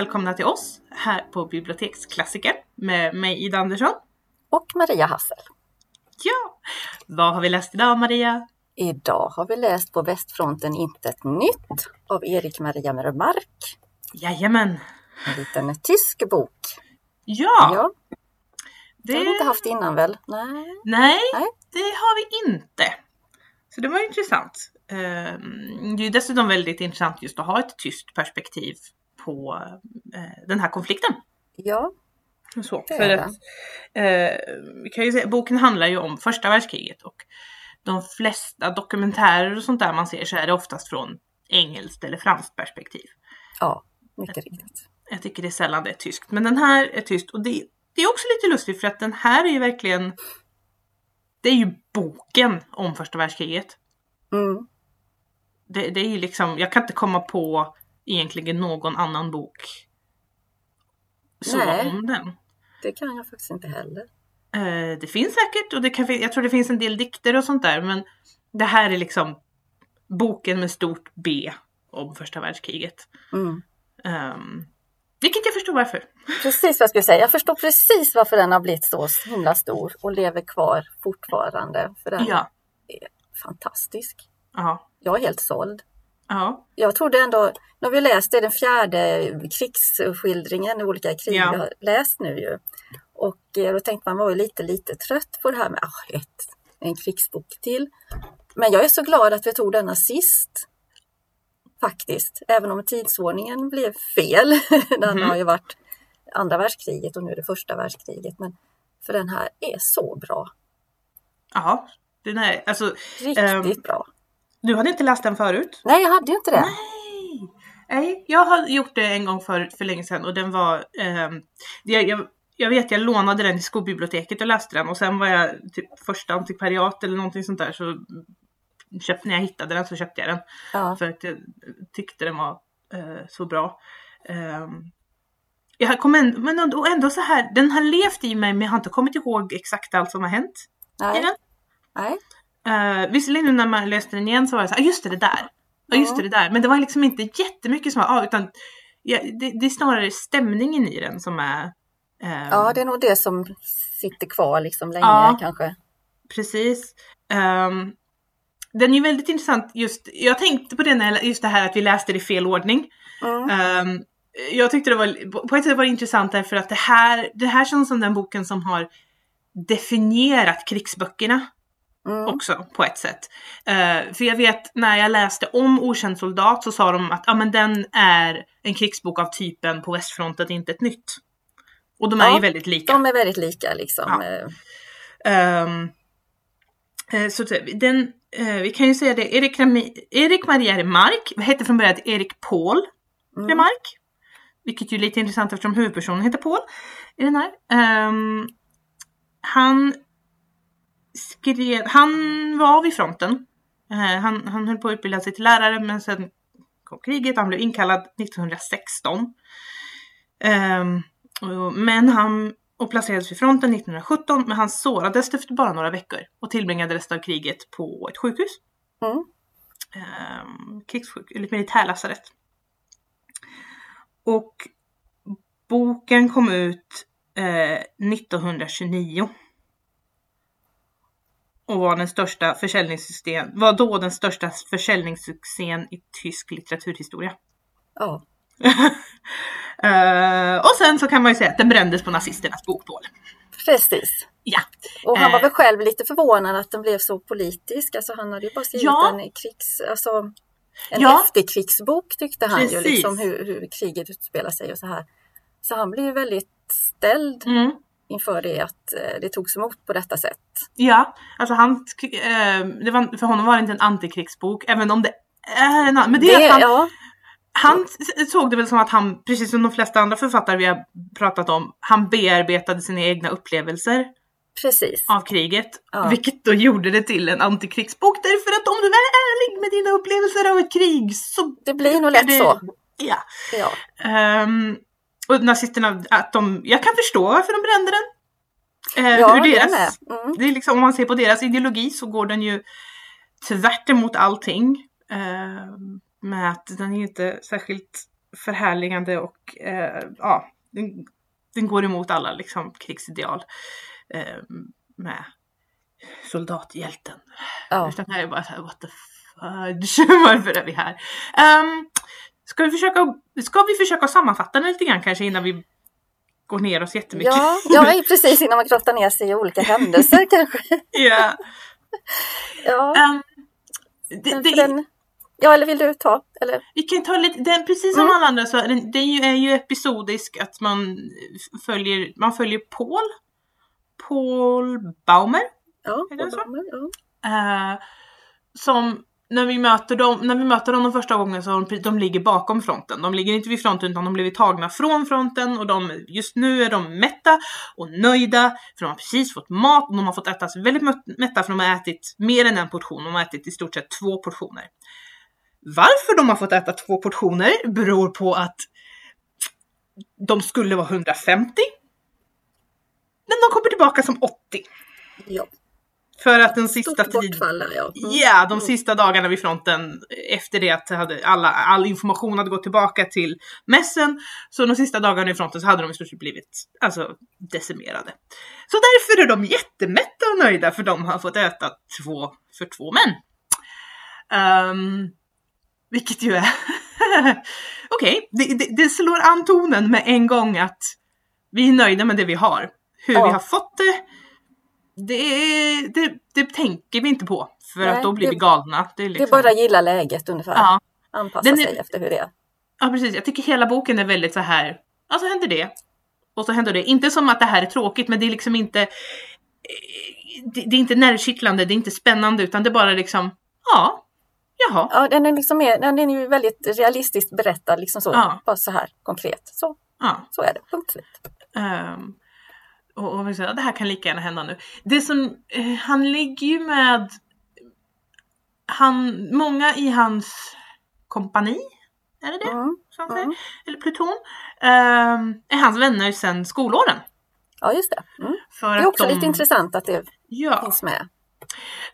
välkomna till oss här på Biblioteksklassiker med mig Ida Andersson. Och Maria Hassel. Ja, vad har vi läst idag Maria? Idag har vi läst På västfronten intet nytt av Erik Maria Mermark. Jajamän. En liten tysk bok. Ja, Ja, det... det har vi inte haft innan väl? Nej. Nej, Nej. det har vi inte. Så det var intressant. Ehm, Det är dessutom väldigt intressant just att ha ett tyst perspektiv på eh, den här konflikten. Ja, Så, Det för att, eh, vi kan ju säga, boken handlar ju om första världskriget och de flesta dokumentärer och sånt där man ser så är det oftast från engelskt eller franskt perspektiv. ja, mycket riktigt. Jag tycker det är sällan det är tyskt, men den här är tyst och det, det är också lite lustigt för att den här är ju verkligen det är ju boken om första världskriget. Mm. Det, det är ju liksom, jag kan inte komma på egentligen någon annan bok så Nej. om den. Det kan jag faktiskt inte heller. Eh, det finns säkert och det kan, jag tror det finns en del dikter och sånt där men det här är liksom boken med stort B om första världskriget. Mm. Um, vilket jag förstår varför. Precis vad jag skulle säga. Jag förstår precis varför den har blivit så himla stor och lever kvar fortfarande. För den Ja. är fantastisk. Ja. Jag är helt såld. Ja. Jag trodde ändå, när vi läste den fjärde krigsskildringen olika krig Ja. vi har läst nu ju. Och eh, då tänkte man var ju lite, lite trött på det här med ah, ett, en krigsbok till. Men jag är så glad att vi tog denna sist. Faktiskt, även om tidsordningen blev fel. den Mhm. har ju varit andra världskriget och nu är det första världskriget. Men för den här är så bra. Ja. Den här, alltså, Riktigt Ehm, bra. Du hade inte läst den förut? Nej, jag hade inte det. Nej! Nej, jag har gjort det en gång förut för länge sedan och den var... ehm, jag, jag, jag vet, jag lånade den i skolbiblioteket och läste den och sen var jag typ första antikvariat eller någonting sånt där så köpte, när jag hittade den så köpte jag den. Ja. För att jag tyckte den var eh, så bra. Um, jag kom ändå, men ändå, ändå så här, den har levt i mig men jag har inte kommit ihåg exakt allt som har hänt i Nej. den. Nej. Uh, visserligen nu när man läste den igen så var det så ah, just det, det där. Ja, just det, det där. Men det var liksom inte jättemycket som var, ah, utan ja, det, det är snarare stämningen i den som är... ehm, Ja, det är nog det som sitter kvar liksom länge Ja. kanske. Precis. Ehm, den är ju väldigt intressant just, jag tänkte på det när just det här att vi läste det i fel ordning. Mm. Ehm, jag tyckte det var, på ett sätt var det intressant därför att det här, det här känns som den boken som har definierat krigsböckerna Mm. också på ett sätt. Eh, för jag vet när jag läste om Okänd soldat så sa de att ah, men den är en krigsbok av typen På västfronten inte ett nytt. Och de är Ja, ju väldigt lika. De är väldigt lika liksom. Ja. Eh, så den, vi kan ju säga det, Erik, Rami, Erik Maria Remark hette från början Erik Paul Mm. Remark. Vilket ju är lite intressant eftersom huvudpersonen heter Paul i den här. Ehm, han skrev, han var vid fronten. Eh, han, han höll på att utbilda sig till lärare men sen kom kriget, han blev inkallad 1916. Ehm, men han och placerades vid fronten 1917 men han sårades efter bara några veckor och tillbringade resten av kriget på ett sjukhus. Mm. Ehm, krigssjuk, eller ett militärlasarett. Och boken kom ut eh, 1929. Och var den största försäljningssystem, var då den största försäljningssuccén i tysk litteraturhistoria. Ja. Eh, och sen så kan man ju säga att den brändes på nazisternas bokbål. Precis. Ja. Och han var Eh. väl själv lite förvånad att den blev så politisk. Alltså han hade ju bara skrivit Ja. en krigs... Alltså, en Ja. efterkrigsbok tyckte han ju, Precis. liksom hur, hur kriget utspelar sig och så här. Så han blev ju väldigt ställd Mm. Inför det att eh, det togs emot på detta sätt. Ja, alltså han, eh, det var, för honom var det inte en antikrigsbok, även om det är en annan. Men det, är att han, ja, han såg det väl som att han, precis som de flesta andra författare vi har pratat om, han bearbetade sina egna upplevelser precis. av kriget. Ja. Vilket då gjorde det till en antikrigsbok därför att om du är ärlig med dina upplevelser av ett krig så... Det blir nog lätt det- så. Ja. Ja. Ehm, och nazisterna, att de, jag kan förstå varför de brände den. Eh, Ja, det deras, med. Mm. det är liksom, om man ser på deras ideologi så går den ju tvärt emot allting. Eh, med att den är inte särskilt förhärligande och eh, ja, den, den går emot alla liksom krigsideal eh, med soldathjälten. Ja. Utan det här är bara så här, what the fudge, varför är vi här? Um, ska, vi försöka, ska vi försöka sammanfatta den lite grann kanske innan vi går ner oss jättemycket? Ja, ja, precis innan man grottar ner sig i olika händelser kanske. Ja. Ja, Ehm, det, det, den, ja, eller vill du ta? Eller? Vi kan ta lite, den, precis som Mm. alla andra så den, det är ju, episodisk att man följer, man följer Paul. Paul Baumer. Ja, det så? ja. Eh, som när vi, möter dem, när vi möter dem de första gången så de, de ligger bakom fronten. De ligger inte vid fronten utan de blivit tagna från fronten och de, just nu är de mätta och nöjda för de har precis fått mat och de har fått äta sig väldigt mätta för de har ätit mer än en portion. De har ätit i stort sett två portioner. Varför de har fått äta två portioner beror på att de skulle vara 150. Men de kommer tillbaka som 80. ja. För att den sista Stort tiden bortfall ja. Mm. Ja, de sista dagarna vid fronten efter det att hade alla, all information hade gått tillbaka till mässen. Så de sista dagarna i fronten så hade de i stort sett blivit alltså, decimerade. Så därför är de jättemätta och nöjda för de har fått äta två för två män. Ehm, vilket ju är... Okej, det, det, det slår an tonen med en gång att vi är nöjda med det vi har. Hur Ja. vi har fått det, det, det, det tänker vi inte på. För Nej, att då blir det- vi galna. Det är, Det liksom, är bara gilla läget ungefär. Ja, Anpassa Den är- sig efter hur det är. ja, precis. Jag tycker hela boken är väldigt så här. Ja, så händer det. Och så händer det. Inte som att det här är tråkigt, men det är liksom inte... eh, Det, det är inte nervkittlande, det är inte spännande, utan det är bara liksom... Ja, jaha. Ja, den är liksom mer, den är ju väldigt realistiskt berättad, liksom så. Ja. Bara så här konkret. Så, Ja. så är det. Punkt slut. Ehm, och, och säger, det här kan lika gärna hända nu. Det som, eh, han ligger ju med, han, många i hans kompani, är det det? Mm. som säger? Mm. Eller pluton, ehm, är hans vänner sedan skolåren. Ja, just det. Mm. Det är också de, lite intressant att det Ja, finns med.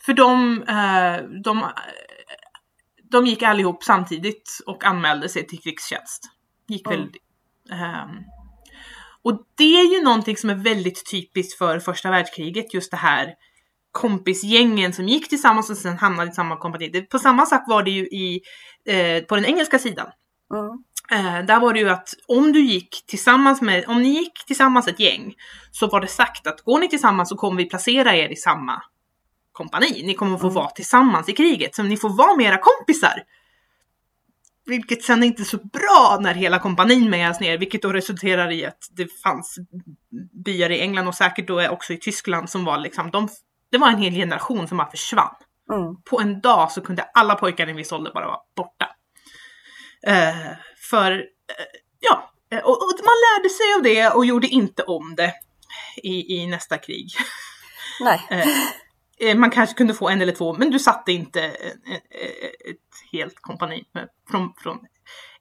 för de, eh, de, de gick allihop samtidigt och anmälde sig till krigstjänst. Gick väl, ehm, och det är ju någonting som är väldigt typiskt för första världskriget, just det här kompisgängen som gick tillsammans och sen hamnade i samma kompani. På samma sätt var det ju i, eh, på den engelska sidan. Mm. Eh, där var det ju att om du gick tillsammans med, om ni gick tillsammans ett gäng så var det sagt att går ni tillsammans så kommer vi placera er i samma kompani. Ni kommer få Mm. vara tillsammans i kriget så ni får vara med era kompisar. Vilket sen är inte så bra när hela kompanin mejas ner, vilket då resulterar i att det fanns byar i England och säkert då också i Tyskland som var liksom, de, det var en hel generation som bara försvann Mm. på en dag så kunde alla pojkar i en viss ålder bara vara borta. Eh, för, eh, ja, eh, och, och man lärde sig av det och gjorde inte om det i, i nästa krig. Nej. Eh, eh, man kanske kunde få en eller två, men du satte inte eh, eh, ett helt kompani från, från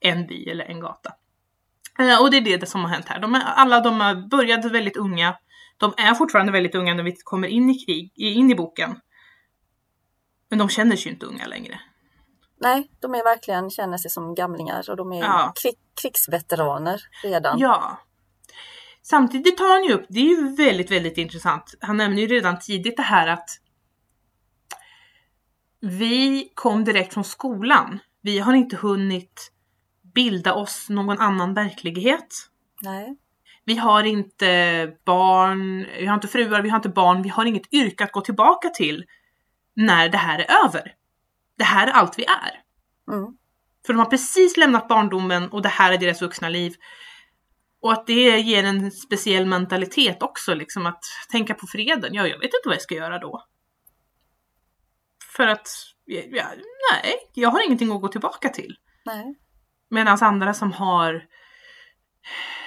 en by eller en gata. Eh, och det är det som har hänt här. De är, alla de har börjat väldigt unga. De är fortfarande väldigt unga när vi kommer in i krig, in i boken. Men de känner sig ju inte unga längre. Nej, de är verkligen, känner sig som gamlingar och de är Ja. krig, krigsveteraner redan. Ja. Samtidigt tar han ju upp, det är ju väldigt, väldigt intressant. Han nämner ju redan tidigt det här att vi kom direkt från skolan. Vi har inte hunnit bilda oss någon annan verklighet. Nej. Vi har inte barn, vi har inte fruar, vi har inte barn, vi har inget yrke att gå tillbaka till när det här är över. Det här är allt vi är. Mm. För de har precis lämnat barndomen och det här är deras vuxna liv. Och att det ger en speciell mentalitet också, liksom att tänka på freden. Ja, jag vet inte vad jag ska göra då. För att, ja, nej, jag har ingenting att gå tillbaka till. Nej. Medan andra som har,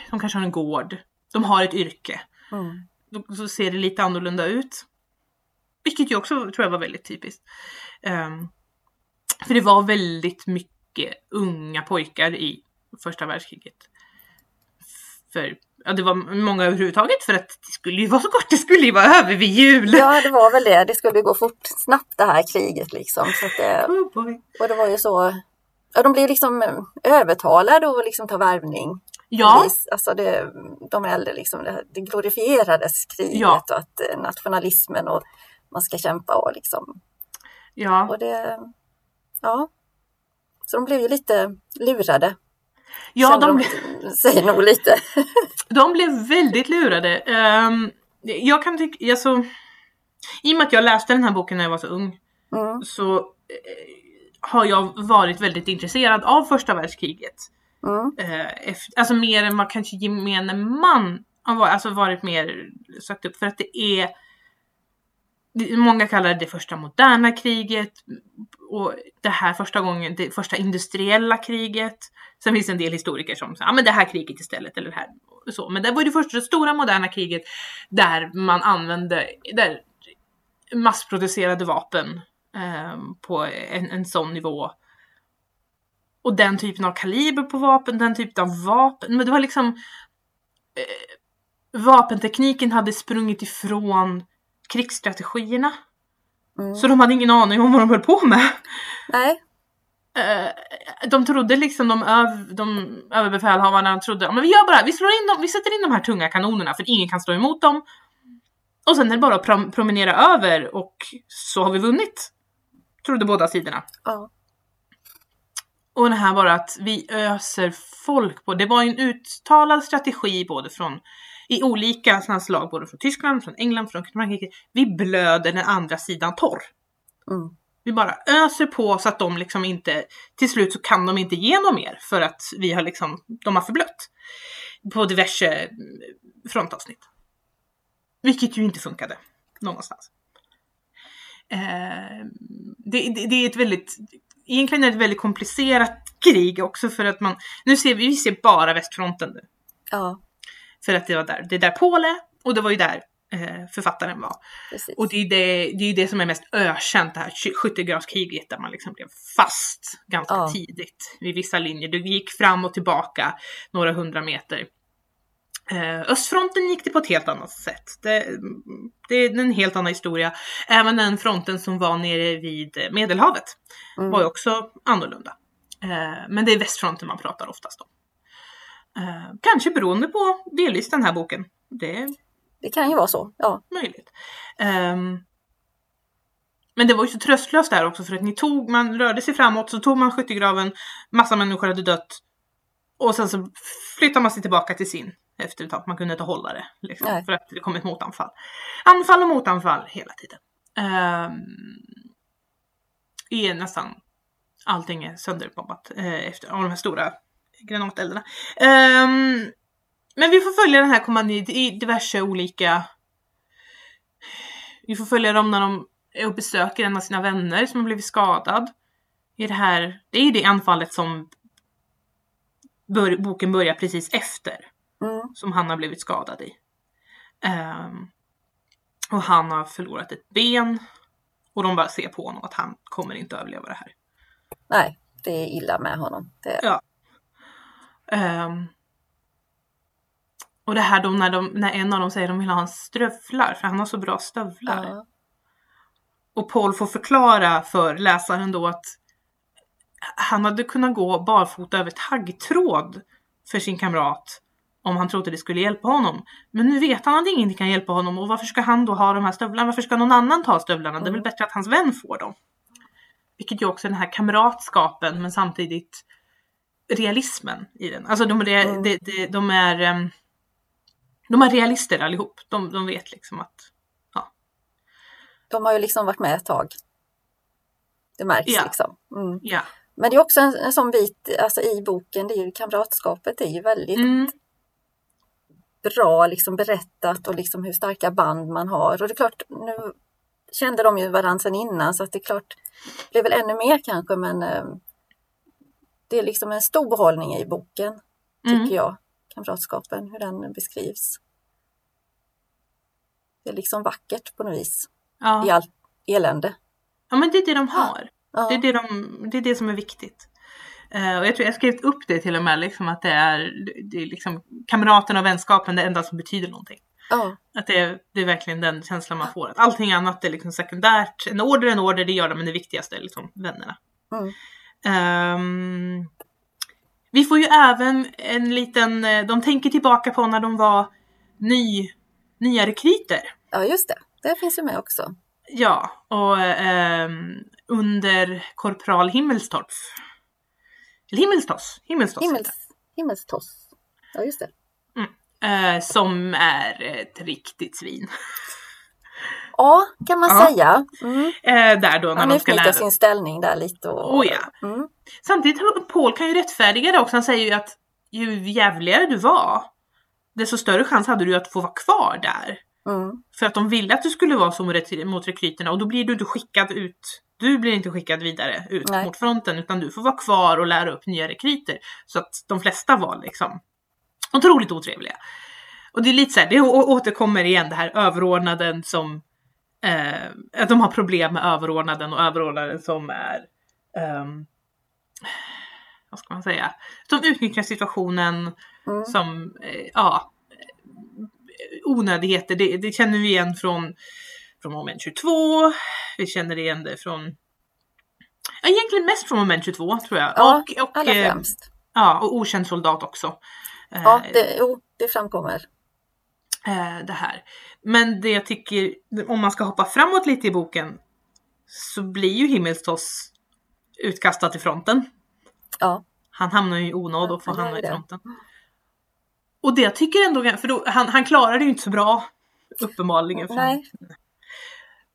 de kanske har en gård, de har ett yrke. Mm. Då, så ser det lite annorlunda ut. Vilket ju också tror jag var väldigt typiskt. Ehm, för det var väldigt mycket unga pojkar i första världskriget. För ja, det var många överhuvudtaget för att det skulle ju vara så kort, det skulle ju vara över vid jul. Ja, det var väl det. Det skulle gå fort, snabbt det här kriget liksom. Så det, Oh och det var ju så ja, de blir liksom övertalade och liksom tar värvning. Ja, Alltså det, de äldre, liksom, det, det glorifierades kriget Ja. och att eh, nationalismen och man ska kämpa och liksom. ja. Och det, ja. Så de blev ju lite lurade. Ja de, de, säger nog lite. de blev väldigt lurade. Ehm, jag kan tycka, alltså, i och med att jag läste den här boken när jag var så ung Mm, så eh, har jag varit väldigt intresserad av första världskriget. mm, Eh, efter, alltså mer än vad kanske gemene man har varit, alltså varit mer sökt upp för att det är Många kallar det det första moderna kriget och det här första gången, det första industriella kriget. Sen finns det en del historiker som säger, ja men det här kriget istället eller det här så. Men det var ju det första stora moderna kriget där man använde, där massproducerade vapen eh, på en, en sån nivå. Och den typen av kaliber på vapen, den typen av vapen. Men det var liksom... Eh, vapentekniken hade sprungit ifrån krigsstrategierna. mm. Så de hade ingen aning om vad de höll på med. Nej, Eh, de trodde liksom, de, öv, de överbefälhavarna trodde, ja men vi gör bara, vi slår in dem, vi sätter in de här tunga kanonerna för ingen kan stå emot dem. Och sen är det bara att prom- promenera över och så har vi vunnit. Trodde båda sidorna. ja. Och det här bara att vi öser folk på. Det var ju en uttalad strategi både från i olika sådana slag, både från Tyskland, från England, från Frankrike. Vi blöder den andra sidan torr. Mm. Vi bara öser på så att de liksom inte, till slut så kan de inte ge något mer för att vi har liksom, de har förblött. På diverse mm, frontavsnitt. Vilket ju inte funkade någonstans. Eh, det, det, det är ett väldigt, egentligen är ett väldigt komplicerat krig också för att man, nu ser vi, vi ser bara västfronten nu. ja, För att det var där, det är där Paul är och det var ju där eh, författaren var. precis. Och det är det, det är det som är mest ökänt, det här sky- skyttegravskriget där man liksom blev fast ganska Ja. tidigt vid vissa linjer. Du gick fram och tillbaka några hundra meter. Eh, östfronten gick det på ett helt annat sätt. Det, det är en helt annan historia. Även den fronten som var nere vid Medelhavet Mm. var ju också annorlunda. Eh, men det är västfronten man pratar oftast om. Eh, kanske beroende på delvis den här boken. Det Det kan ju vara så. Ja, möjligt. Ehm, men det var ju så tröstlöst där också för att ni tog, man rörde sig framåt så tog man skyttegraven, massa människor hade dött och sen så flyttade man sig tillbaka till sin efter ett tag. Man kunde inte hålla det liksom, för att det kom ett motanfall. Anfall och motanfall hela tiden. Um, är nästan allting är sönderbombat eh, efter av de här stora granateldarna. Ehm, men vi får följa den här kommandit i diverse olika... Vi får följa dem när de är och besöker en av sina vänner som har blivit skadad. I det, här, det är ju det anfallet som bör, boken börjar precis efter. mm. Som han har blivit skadad i. Ehm, och han har förlorat ett ben. Och de bara ser på honom att han kommer inte överleva det här. nej, det är illa med honom. Det, Ja. Ehm, och det här då när, de, när en av dem säger att de vill ha hans stövlar för han har så bra stövlar. ja, Och Paul får förklara för läsaren då att han hade kunnat gå barfota över taggtråd för sin kamrat om han trodde det skulle hjälpa honom. Men nu vet han att ingenting kan hjälpa honom och varför ska han då ha de här stövlarna? Varför ska någon annan ta stövlarna? Det är väl Mm. bättre att hans vän får dem. Vilket ju också är den här kamratskapen men samtidigt realismen i den. Alltså de, är- Mm. de, de, de är em, de är realister allihop. De, de vet liksom att de har ju liksom varit med ett tag. Det märks Ja. liksom. Mm. ja. Men det är också en, en sån bit alltså i boken, det är ju kamratskapet, är ju väldigt Mm, bra liksom berättat och liksom hur starka band man har. Och det är klart, nu kände de ju varandra sedan innan så att det är klart, det blev väl ännu mer kanske men eh, det är liksom en stor behållning i boken, tycker mm. jag, kamratskapen, hur den beskrivs. Det är liksom vackert på något vis, Ja. i allt elände. Ja men det är det de har. Ja, Det, är det, de, det är det som är viktigt. Eh, och jag tror jag skrivit upp det till och med, liksom, att det är, det är liksom, kamraten och vänskapen det enda som betyder någonting. ja, Att det är, det är verkligen den känslan man får. Att allting annat är liksom sekundärt. En order är en order, det gör de, men det viktigaste är liksom vännerna. mm, Ehm, vi får ju även en liten, eh, de tänker tillbaka på när de var ny, nya rekryter. Ja, just det. Det finns ju med också. Ja, och ehm, under korpral Himmelstorp. Eller Himmelstos. Himmelstos heter Himmels, himmelstoss. Ja, just det. det. Eh, som är ett riktigt svin. Ja, kan man Ja. säga. Mm. Eh, där då när Han de ska lära. sin ställning där lite. Och, Oh ja. Mm. Samtidigt, Paul kan ju rättfärdiga det också. Han säger ju att ju jävligare du var, desto större chans hade du att få vara kvar där. Mm. För att de ville att du skulle vara så mot rekryterna och då blir du inte skickad ut. Du blir inte skickad vidare ut Nej. mot fronten utan du får vara kvar och lära upp nya rekryter. Så att de flesta var liksom otroligt otrevliga. Och det är lite så här, det återkommer igen det här överordnaden som eh, att de har problem med överordnaden och överordnaden som är ehm, vad ska man säga? Som utnyttjar situationen Mm. som, eh, ja, onödigheter. Det, det känner vi igen från, från moment 22. Vi känner igen det från, ja, egentligen mest från moment 22 tror jag. Ja, och, och, Allra eh, främst. ja, och okänd soldat också. Eh, Ja, det, jo, det framkommer. Eh, det här. Men det jag tycker, om man ska hoppa framåt lite i boken, så blir ju Himmelstos utkastad till fronten. Ja, Han hamnar ju i onåd och får han hamna i fronten. Och det jag tycker ändå, för då, han, han klarar det ju inte så bra. Uppenbarligen. För nej.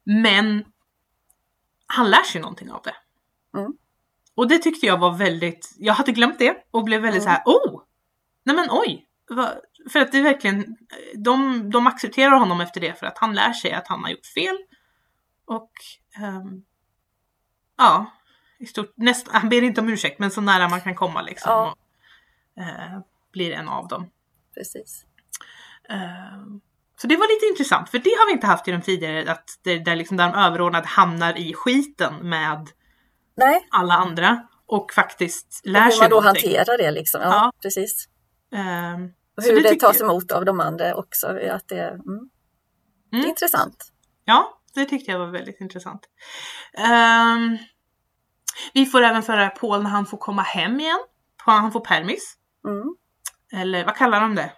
Men han lär sig någonting av det. Mm. Och det tyckte jag var väldigt, jag hade glömt det och blev väldigt Mm. så här: oh! Nej men oj! Va- För att det är verkligen, de, de accepterar honom efter det för att han lär sig att han har gjort fel. Och ehm, ja, i stort, näst, han ber inte om ursäkt men så nära man kan komma liksom. Ja. Och, eh, blir en av dem. Precis. Ehm, Så det var lite intressant, för det har vi inte haft i de tidigare, att det där liksom där de överordnade hamnar i skiten med Nej, alla andra och faktiskt och lär hur sig man då någonting. hanterar det liksom. Ja, Ja. precis. Ehm, Och hur det, tycker tas emot av de andra också. Att det, mm. det är Mm. intressant. Ja, det tyckte jag var väldigt intressant. Ehm, vi får även föra Paul när han får komma hem igen. Han får permis. Mm. Eller vad kallar de det?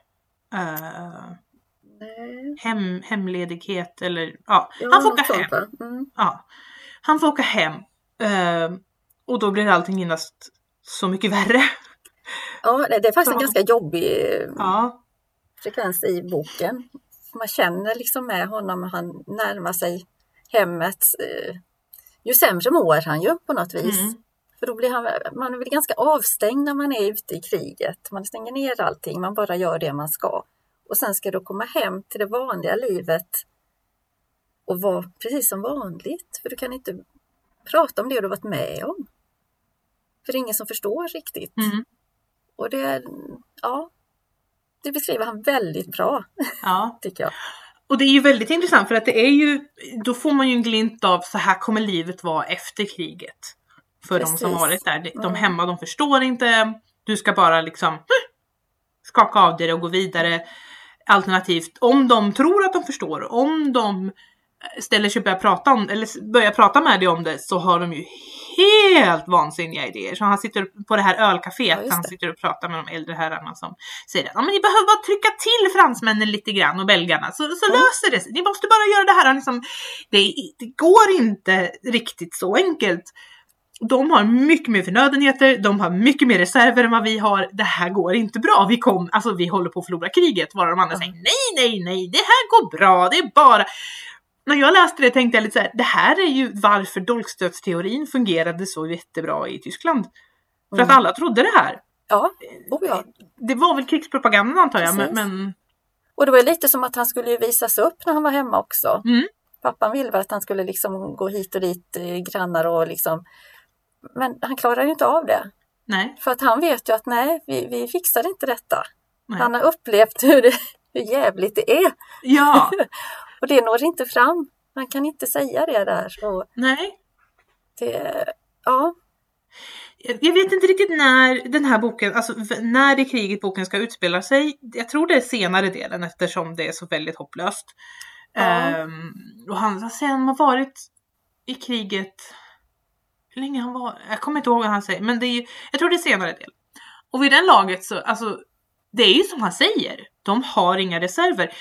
Nej. hem, hemledighet eller ja, Ja, han får åka hem. Mm. Ja. Han får åka hem. Ehm, och då blir allting genast så mycket värre. Ja, det är faktiskt en Ja. ganska jobbig eh, Ja. frekvens i boken. Man känner liksom med honom när han närmar sig hemmet. eh, Ju sämre mår han ju på något vis. Mm. För då blir han, man är väl ganska avstängd när man är ute i kriget. Man stänger ner allting, man bara gör det man ska. Och sen ska du komma hem till det vanliga livet och vara precis som vanligt. För du kan inte prata om det du varit med om. För det är ingen som förstår riktigt. Mm. Och det, ja, det beskriver han väldigt bra, ja. tycker jag. Och det är ju väldigt intressant för att det är ju, då får man ju en glimt av så här kommer livet vara efter kriget. För de som Precis. varit där. De Mm. hemma, de förstår inte. Du ska bara liksom skaka av dig det och gå vidare. Alternativt, om de tror att de förstår, om de ställer sig och börjar prata om, eller börjar prata med dig om det så har de ju helt vansinniga idéer. Så han sitter på det här ölcaféet, Ja, han sitter och pratar med de äldre herrarna som säger att ja, men ni behöver bara trycka till fransmännen lite grann och belgarna så, så Mm. löser det sig. Ni måste bara göra det här. Liksom, det, det går inte riktigt så enkelt. De har mycket mer förnödenheter, de har mycket mer reserver än vad vi har. Det här går inte bra. Vi, kom, alltså, vi håller på att förlora kriget. Vara de andra säger nej, nej, nej, det här går bra. Det är bara... När jag läste det tänkte jag lite så här, det här är ju varför dolkstötsteorin fungerade så jättebra i Tyskland. För att Mm. alla trodde det här. Ja, oh ja. Det var väl krigspropagandan antar jag, men, Precis. men Och det var lite som att han skulle ju visas upp när han var hemma också. Mm. Pappan ville väl att han skulle liksom gå hit och dit, eh, grannar och liksom... Men han klarar ju inte av det. nej. För att han vet ju att nej, vi, vi fixar inte detta. nej. Han har upplevt hur, det, hur jävligt det är. Ja, Och det når inte fram. Man kan inte säga det där. Och nej. det, ja, Jag vet inte riktigt när den här boken, alltså när i kriget boken ska utspela sig. Jag tror det är senare delen eftersom det är så väldigt hopplöst. Ja. Ehm, och han, har varit i kriget. hur länge han var, jag kommer inte ihåg vad han säger, men det är ju, jag tror det är senare del. Och vid den laget så, alltså, det är ju som han säger, de har inga reserver.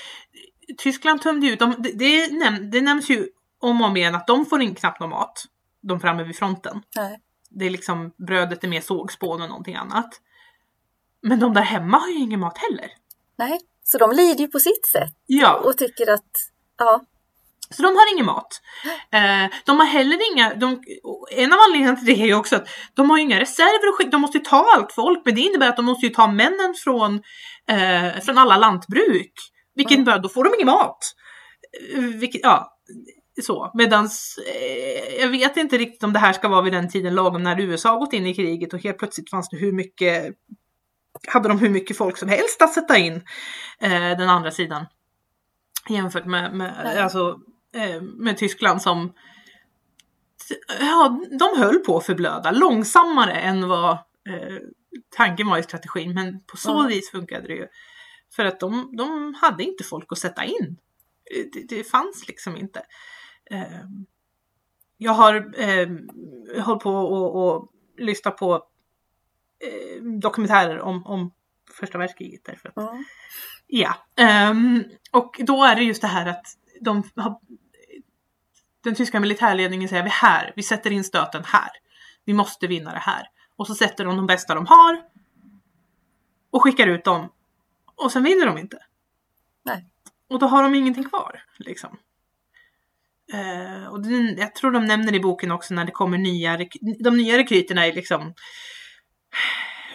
Tyskland tömde ut, de, det, det, näm, det nämns ju om och om igen att de får in knappt någon mat, de framme vid fronten. Nej. Det är liksom, brödet är mer sågspån och någonting annat. Men de där hemma har ju ingen mat heller. Nej, så de lider ju på sitt sätt Ja, och tycker att, ja, så de har ingen mat. Eh, de har heller inga, de, en av anledningarna till det är ju också att de har ju inga reserver att skicka, de måste ju ta allt folk, men det innebär att de måste ju ta männen från, eh, från alla lantbruk. Vilket Mm. innebär att då får de ingen mat. Vilket, ja, så. Medans, eh, jag vet inte riktigt om det här ska vara vid den tiden lagom när USA gått in i kriget och helt plötsligt fanns det hur mycket, hade de hur mycket folk som helst att sätta in eh, den andra sidan. Jämfört med, med, alltså, eh, med Tyskland som ja, de höll på att förblöda långsammare än vad eh, tanken var i strategin. Men på så Mm. vis funkade det ju. För att de, de hade inte folk att sätta in. Det, det fanns liksom inte. Eh, jag har eh, hållit på och, och lyssnat på eh, dokumentärer om, om första världskriget. Därför att mm, Ja, ehm, och då är det just det här att de har, den tyska militärledningen säger vi här, vi sätter in stöten här. Vi måste vinna det här. Och så sätter de de bästa de har och skickar ut dem. Och sen vinner de inte. Nej. Och då har de ingenting kvar. Liksom. Eh, och den, jag tror de nämner i boken också när det kommer nya, de nya rekryterna är liksom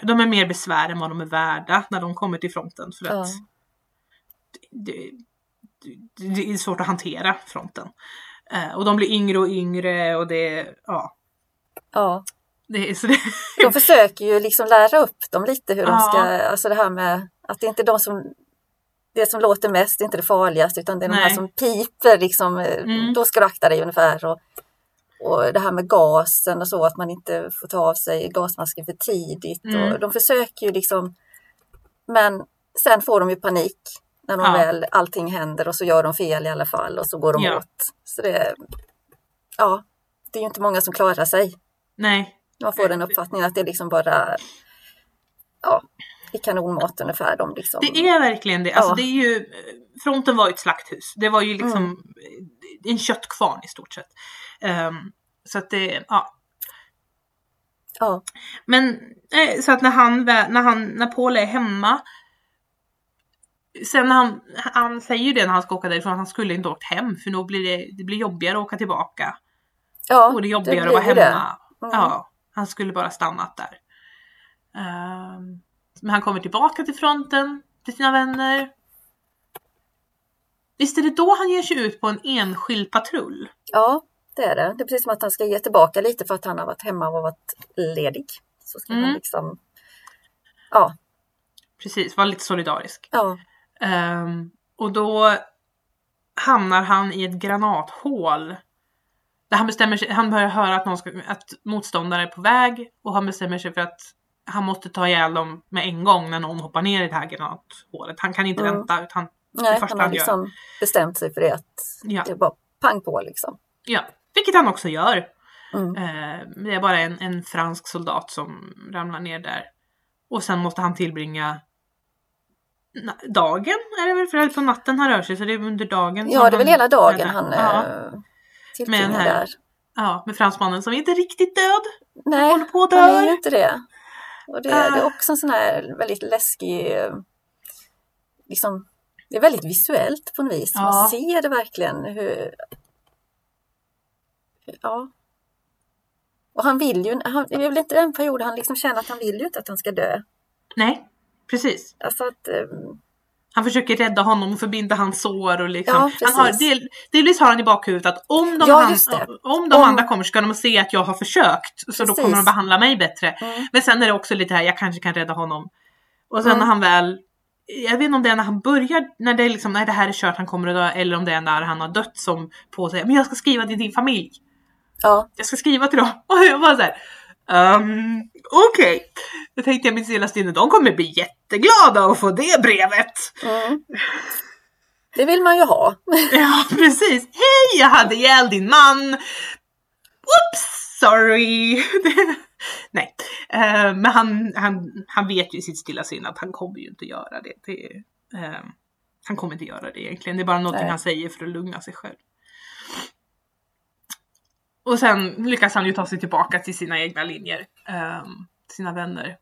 de är mer besvär än vad de är värda när de kommer till fronten. För att det, det, det är svårt att hantera fronten. Eh, och de blir yngre och yngre och det, ja. ja. Det så det, De försöker ju liksom lära upp dem lite hur de Ja. ska, alltså det här med att det inte är de som det som låter mest, är inte det farligaste utan det är de här Nej. som piper liksom, eh, Mm. då ska du akta dig ungefär. Och, och det här med gasen och så, att man inte får ta av sig gasmasken för tidigt. Mm. Och de försöker ju liksom, men sen får de ju panik när de Ja. väl allting händer och så gör de fel i alla fall och så går de Ja. åt. Så det, ja, det är ju inte många som klarar sig. nej. Man får den uppfattningen att det är liksom bara ja, i kanonmat ungefär. De liksom, Det är verkligen det. Alltså Ja. det är ju, fronten var ju ett slakthus. Det var ju liksom en köttkvarn i stort sett. Ehm, så att det, ja. ja, Men eh, så att när han, när han, när Paul är hemma. Sen när han, han säger ju det när han ska åka därifrån, att han skulle inte åkt hem för då blir det, det blir jobbigare att åka tillbaka. ja, Och det är jobbigare att blir vara det. hemma. Mm. Ja, han skulle bara stannat där. Ehm, men han kommer tillbaka till fronten, till sina vänner. Visst är det då han ger sig ut på en enskild patrull? Ja, det är det. Det är precis som att han ska ge tillbaka lite för att han har varit hemma och varit ledig. Så ska Mm. han liksom, ja, Precis, var lite solidarisk. ja, Ehm, och då hamnar han i ett granathål. Där han bestämmer sig, han börjar höra att, någon ska, att motståndare är på väg och han bestämmer sig för att han måste ta ihjäl dem med en gång när någon hoppar ner i det här granathålet. Han kan inte Mm. vänta utan nej, första han har han gör. liksom bestämt sig för det att Ja. det är bara pang på liksom. Ja, vilket han också gör. Mm. Eh, det är bara en, en fransk soldat som ramlar ner där. Och sen måste han tillbringa dagen, är det väl? För det på natten han rör sig, så det är under dagen. Ja, det är väl hela dagen han Ja, eh, Med tillbringar här- där. ja, med fransmannen som inte är riktigt död. Nej, håller på han är inte det. Och det, Ah. det är också en sån här väldigt läskig, liksom, det är väldigt visuellt på något vis. Ja. Man ser det verkligen hur, ja. Och han vill ju, han, det är väl inte den perioden han liksom känner att han vill ju inte att han ska dö. Nej, precis. Alltså att, eh, Han försöker rädda honom och förbinda hans sår och liksom. Ja, han har, del, delvis har han i bakhuvudet att om de, Ja, det. om de Om- andra kommer ska de se att jag har försökt. Så då Precis. kommer de behandla mig bättre. mm, Men sen är det också lite här, jag kanske kan rädda honom. Och sen Mm. när han väl, jag vet inte om det är när han börjar, när det är liksom, nej det här är kört, han kommer att dö. Eller om det är när han har dött som på sig, men jag ska skriva till din familj. ja, Jag ska skriva till dem. Och jag var så här, um, okej. Då tänkte jag mitt stilla sinne, de kommer bli jätteglada att få det brevet. mm. Det vill man ju ha. Ja, precis. Hej, jag hade ihjäl din man. Oops! sorry. Nej, eh, men han, han, han vet ju i sitt stilla sinne att han kommer ju inte göra det. det eh, han kommer inte göra det egentligen. Det är bara någonting Nej. han säger för att lugna sig själv. Och sen lyckas han ju ta sig tillbaka till sina egna linjer. Eh, sina vänner.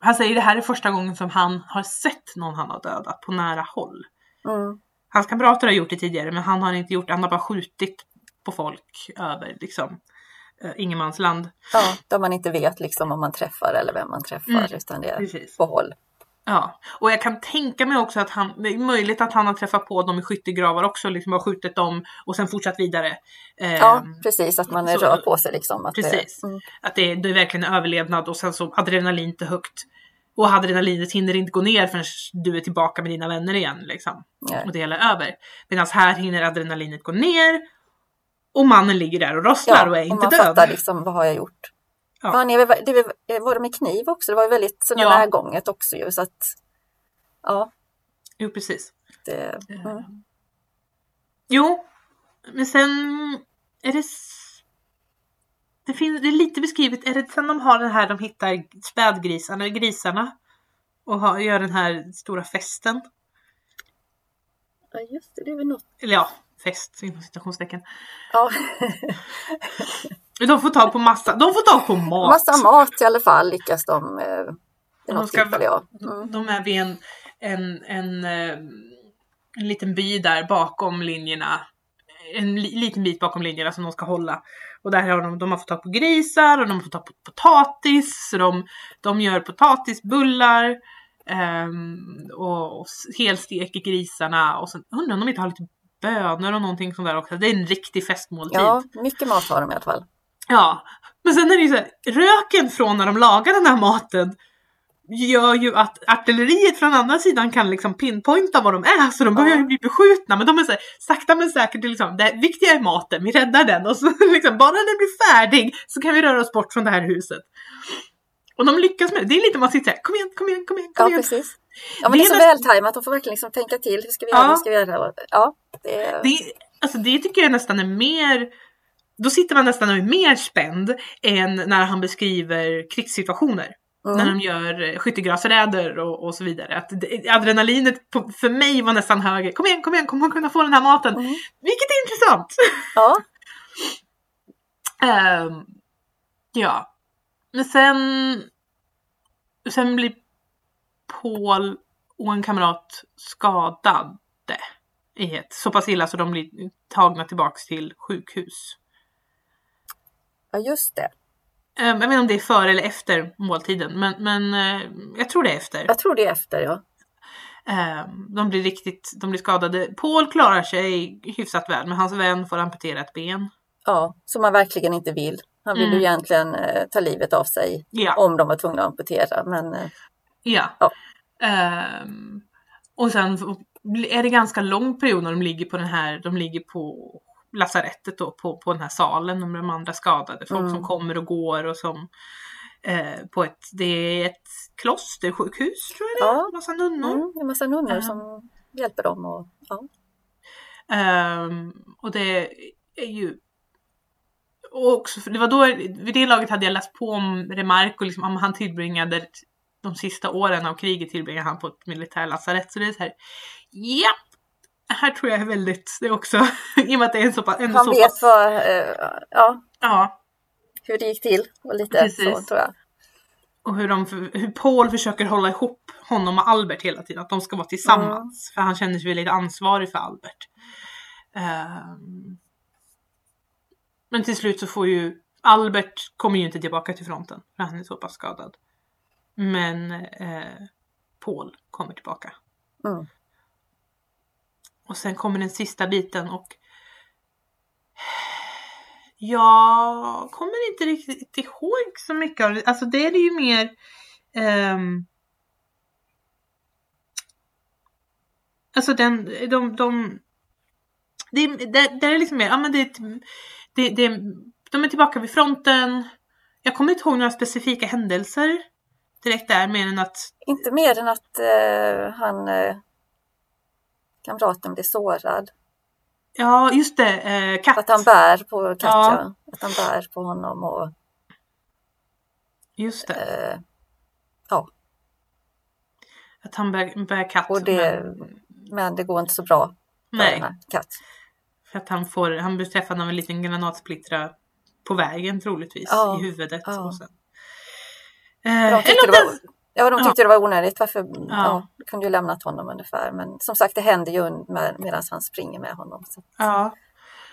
Han säger det här är första gången som han har sett någon han har dödat på nära håll. Mm. Hans kamrater har gjort det tidigare men han har inte gjort det. Han har bara skjutit på folk över liksom eh, ingenmansland. Ja, där man inte vet liksom om man träffar eller vem man träffar Mm, utan det är Precis. på håll. Ja, och jag kan tänka mig också att han, det är möjligt att han har träffat på dem i skyttegravar också, liksom har skjutit dem och sen fortsatt vidare. Ja, precis, att man så- rör på sig liksom. Att Precis. Det, mm, Att det, det är verkligen en överlevnad och sen så adrenalin inte högt. Och adrenalinet hinner inte gå ner förrän du är tillbaka med dina vänner igen liksom. nej. Och det hela är över. Medan här hinner adrenalinet gå ner och mannen ligger där och rosslar Ja, och är och inte man död. fattar liksom, vad har jag gjort? Ja. Var, väl- det var- var det med kniv också? Det var ju väldigt sådana Ja. närgånget också ju, så att ja, Jo, precis. det, mm. Jo, men sen är det... Det, finns, det är lite beskrivet, är det sen de har den här, de hittar spädgrisarna, grisarna och har, gör den här stora festen. ja just det, det är väl något. Eller ja, fest inom citationstecken. Ja, De får tag på massa, de får tag på mat. massa mat i alla fall lyckas de eh, De ska- tillfälle. Ja. Mm. De är vid en, en, en, eh, en liten by där bakom linjerna. En li, liten bit bakom linjerna som de ska hålla. Och där har de, de har fått tag på grisar och de har fått tag på potatis. Så de, de gör potatisbullar. ehm, och, och helsteker grisarna. Och sen undrar om de inte har lite bönor och någonting sånt där också. Det är en riktig festmåltid. ja, mycket mat har de i alla fall. Ja, men sen är det ju så här, röken från när de lagar den här maten gör ju att artilleriet från andra sidan kan liksom pinpointa vad de är så de börjar ju bli beskjutna men de är så här, sakta men säkert liksom, det viktiga är maten, vi räddar den och så liksom bara när den blir färdig så kan vi röra oss bort från det här huset. Och de lyckas med det, det är lite man sitter såhär, kom igen, kom igen, kom igen, kom Ja, igen. precis. Ja, men Det det är är så nästan- vältajmat, de får verkligen liksom tänka till. Hur ska vi göra? Ja. Hur ska vi göra? Ja, det är... Det, alltså det tycker jag nästan är mer, då sitter man nästan och är mer spänd än när han beskriver krigssituationer. När Mm. de gör eh, skyttegravsräder och, och så vidare. Att adrenalinet på, för mig var nästan högre. Kom igen, kom igen, kommer hon kunna få den här maten? Mm. Vilket är intressant! Ja, Ehm, ja. Men sen, sen blir Paul och en kamrat skadade i ett så pass illa så de blir tagna tillbaks till sjukhus. ja, just det. Ehm, jag vet inte om det är före eller efter måltiden, men, men eh, jag tror det är efter. Jag tror det är efter, ja. Ehm, de blir riktigt, de blir skadade. Paul klarar sig hyfsat väl, men hans vän får amputera ett ben. Ja, som man verkligen inte vill. Han vill Mm. ju egentligen eh, ta livet av sig Ja. om de var tvungna att amputera. Men eh, Ja. Ja. Ehm, och sen är det ganska lång period när de ligger på den här, de ligger på lasarettet då, på, på den här salen, de, de andra skadade. Folk Mm. som kommer och går och som eh, på ett, det är ett klostersjukhus tror jag det är, Ja. massa nunnor. mm, en massa nunnor Ja. som hjälper dem. Och, ja. Ehm, och det är ju och också, för det var då, vid det laget hade jag läst på om Remarque och liksom, om han tillbringade de sista åren av kriget tillbringade han på ett militärlasarett. Så det är så här, ja, här tror jag är väldigt, det är också, i och med att det är en så pass, en Han så vet pass, vad, eh, ja, ja, hur det gick till och lite Precis. så tror jag. och hur, de, hur Paul försöker hålla ihop honom och Albert hela tiden, att de ska vara tillsammans. För han känner sig lite ansvarig för Albert. Ehm, men till slut så får ju Albert kommer ju inte tillbaka till fronten för han är så pass skadad. Men eh, Paul kommer tillbaka. Mm. Och sen kommer den sista biten och jag kommer inte riktigt ihåg så mycket av det. Alltså det är ju mer ehm, Alltså den, de, de det, är- det, det är liksom mer, ja men det, det, det, de är tillbaka vid fronten. Jag kommer inte ihåg några specifika händelser direkt där mer än att Inte mer än att eh, han, eh, kamraten blir sårad. Ja, just det. Eh, katt. Att han bär på Katja. Ja. Att han bär på honom och Just det. eh, ja, Att han bär, bär katt. och det, Men, men det går inte så bra nej, katt. För att han får, han blir träffad av en liten granatsplittra på vägen troligtvis Ja, i huvudet. ja. Och sen. För Eh, De tyckte, det var, ja, de tyckte det var onödigt. Varför? Ja. Ja. kunde ju lämnat honom ungefär. Men som sagt, det händer ju med, medan han springer med honom. Så. Ja.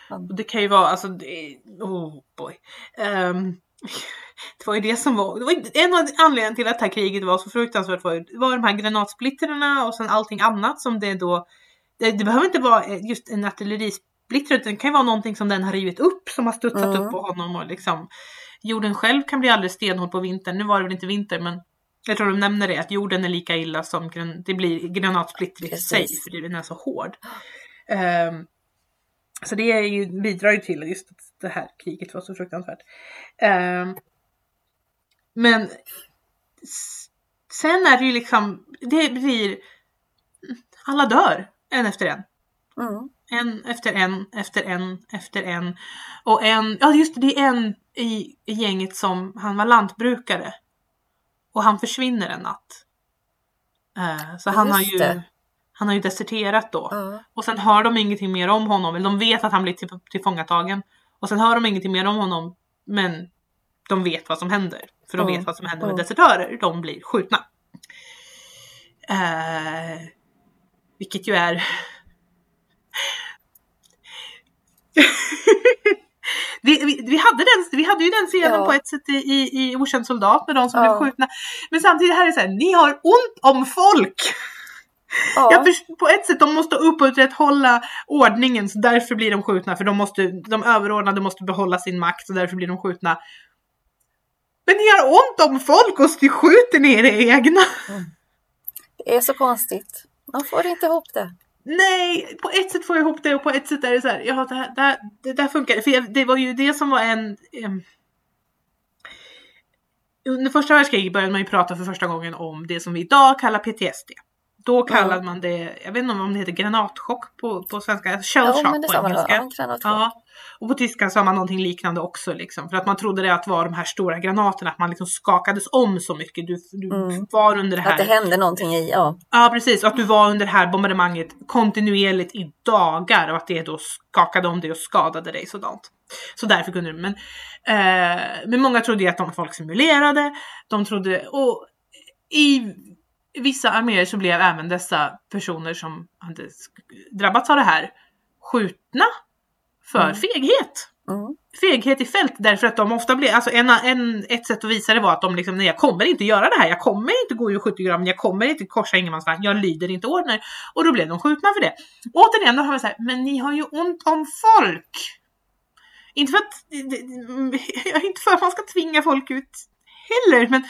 Och det kan ju vara, alltså, det, oh boy. Ehm, det var ju det som var, det var en av anledningarna till att det här kriget var så fruktansvärt var, ju- det var de här granatsplittrarna och sen allting annat som det då, det, det behöver inte vara just en artillerisplittra det kan ju vara någonting som den har rivit upp som har studsat Mm. upp på honom och liksom jorden själv kan bli alldeles stenhård på vintern. Nu var det väl inte vinter men jag tror de nämner det att jorden är lika illa som gran, det blir granatsplitter i sig för den är så hård. Ehm, så det är ju, bidrar ju till just att det här kriget var så fruktansvärt. Ehm, men sen är det ju liksom, det blir, alla dör en efter en. Mm. En efter en, efter en, efter en. Och en, ja just det, det är en i, i gänget som, han var lantbrukare. Och han försvinner en natt. Eh, så han har, ju, det. han har ju deserterat då. Ja. Och sen hör de ingenting mer om honom. Eller de vet att han blir till, tillfångatagen. Och sen hör de ingenting mer om honom. Men de vet vad som händer. För de Mm. vet vad som händer med desertörer. De blir skjutna. Eh, vilket ju är... vi, vi, vi, hade den, vi hade ju den scenen Ja. på ett sätt i, i, i Okänd soldat med de som Ja. blev skjutna. Men samtidigt här är det så här, ni har ont om folk! Ja. Jag först- på ett sätt, de måste upprätthålla ordningen så därför blir de skjutna. För de, måste, de överordnade måste behålla sin makt och därför blir de skjutna. Men ni har ont om folk och så skjuter ni era egna. Det är så konstigt. Man får inte ihop det. Nej, på ett sätt får jag ihop det och på ett sätt är det så här, ja det här, det här, det där funkar. För jag, det var ju det som var en... em, under första världskriget började man ju prata för första gången om det som vi idag kallar PTSD. Då kallade man det, jag vet inte om det heter granatchock på, på svenska, shell Ja, men det på sa man. engelska. Ja, och på tyska sa man någonting liknande också liksom. För att man trodde det att var de här stora granaterna, att man liksom skakades om så mycket. Du, du Mm. var under det här. Att det hände någonting i, ja. Ja precis, och att du var under det här bombardemanget kontinuerligt i dagar och att det då skakade om dig och skadade dig sådant. Så därför kunde du, men, eh, men många trodde att de folk simulerade, de trodde, och i vissa arméer så blev även dessa personer som hade drabbats av det här skjutna för Mm. feghet Mm. feghet i fält därför att de ofta blir, alltså en, en, ett sätt att visa det var att de liksom, nej jag kommer inte göra det här, jag kommer inte gå ur skyttegraven, jag kommer inte korsa ingenmansvagn, jag lyder inte order. Och då blev de skjutna för det. Återigen, då har vi så här, men ni har ju ont om folk. Inte för att, jag är inte för att man ska tvinga folk ut heller, men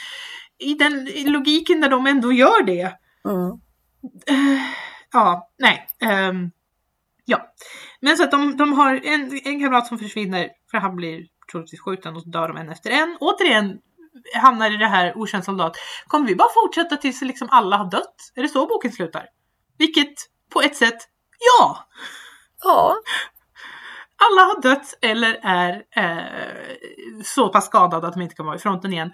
i den i logiken där de ändå gör det. Mm. Eh, ja, nej. ehm, ja. Men så att de, de har en, en kamrat som försvinner för han blir troligtvis skjuten och så dör de en efter en. Återigen hamnar i det här okänd soldat. Kommer vi bara fortsätta tills liksom alla har dött? Är det så boken slutar? Vilket på ett sätt, ja! Ja, Alla har dött eller är eh, så pass skadade att de inte kan vara i fronten igen.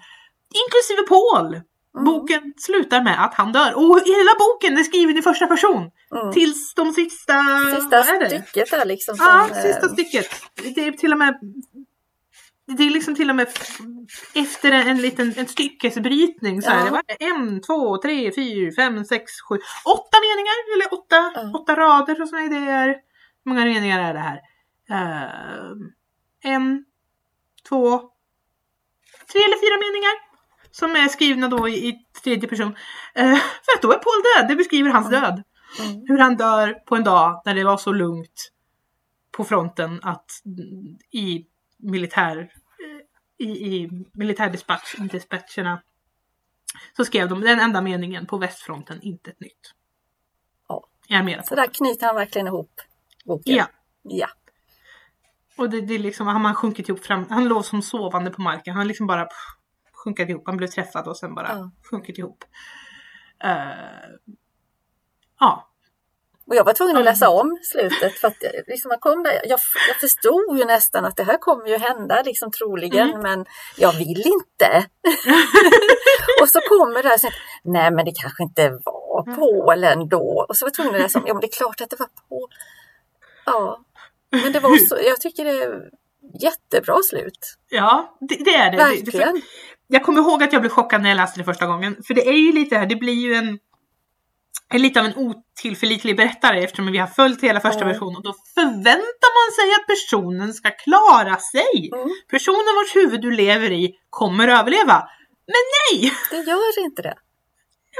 Inklusive Paul! Mm. Boken slutar med att han dör. Och hela boken är skriven i första person. mm. Tills de sista... sista är stycket där liksom. Som, Ja, eh, sista stycket. Det är till och med... Det är liksom till och med efter en, en liten en styckesbrytning så. Ja. Det var en, två, tre, fyra, fem, sex, sju, åtta meningar eller åtta, Ja. åtta rader och sådana idéer. Hur många meningar är det här? Eh, en, två, tre eller fyra meningar. Som är skrivna då i, i tredje person. Eh, för att då är Paul död. Det beskriver hans Mm. död. mm. Hur han dör på en dag när det var så lugnt på fronten att mm, i militär eh, i, i militärdispatcherna så skrev de den enda meningen på västfronten, inte ett nytt. Ja. Är jag Så där knyter han verkligen ihop boken. Ja. ja. Och det, det är liksom, han har sjunkit ihop fram, han låg som sovande på marken, han liksom bara pff, sjunkit ihop, han blev träffad och sen bara Ja. sjunkit ihop. Eh, ja. Och jag var tvungen att läsa om slutet för att liksom man kom där, jag, jag förstod ju nästan att det här kommer ju hända liksom troligen Mm. men jag vill inte. och så kommer det här, så, nej men det kanske inte var Mm. Polen då. Och så var jag tvungen att läsa om, ja men det är klart att det var Polen. Ja, men det var så, jag tycker det är jättebra slut. Ja, det, det är det. Verkligen. Jag kommer ihåg att jag blev chockad när jag läste det första gången. För det är ju lite här, det blir ju en, en lite av en otillförlitlig berättare eftersom vi har följt hela första Mm. versionen. Och då förväntar man sig att personen ska klara sig. Mm. Personen vars huvud du lever i kommer överleva. Men nej! Det gör inte det.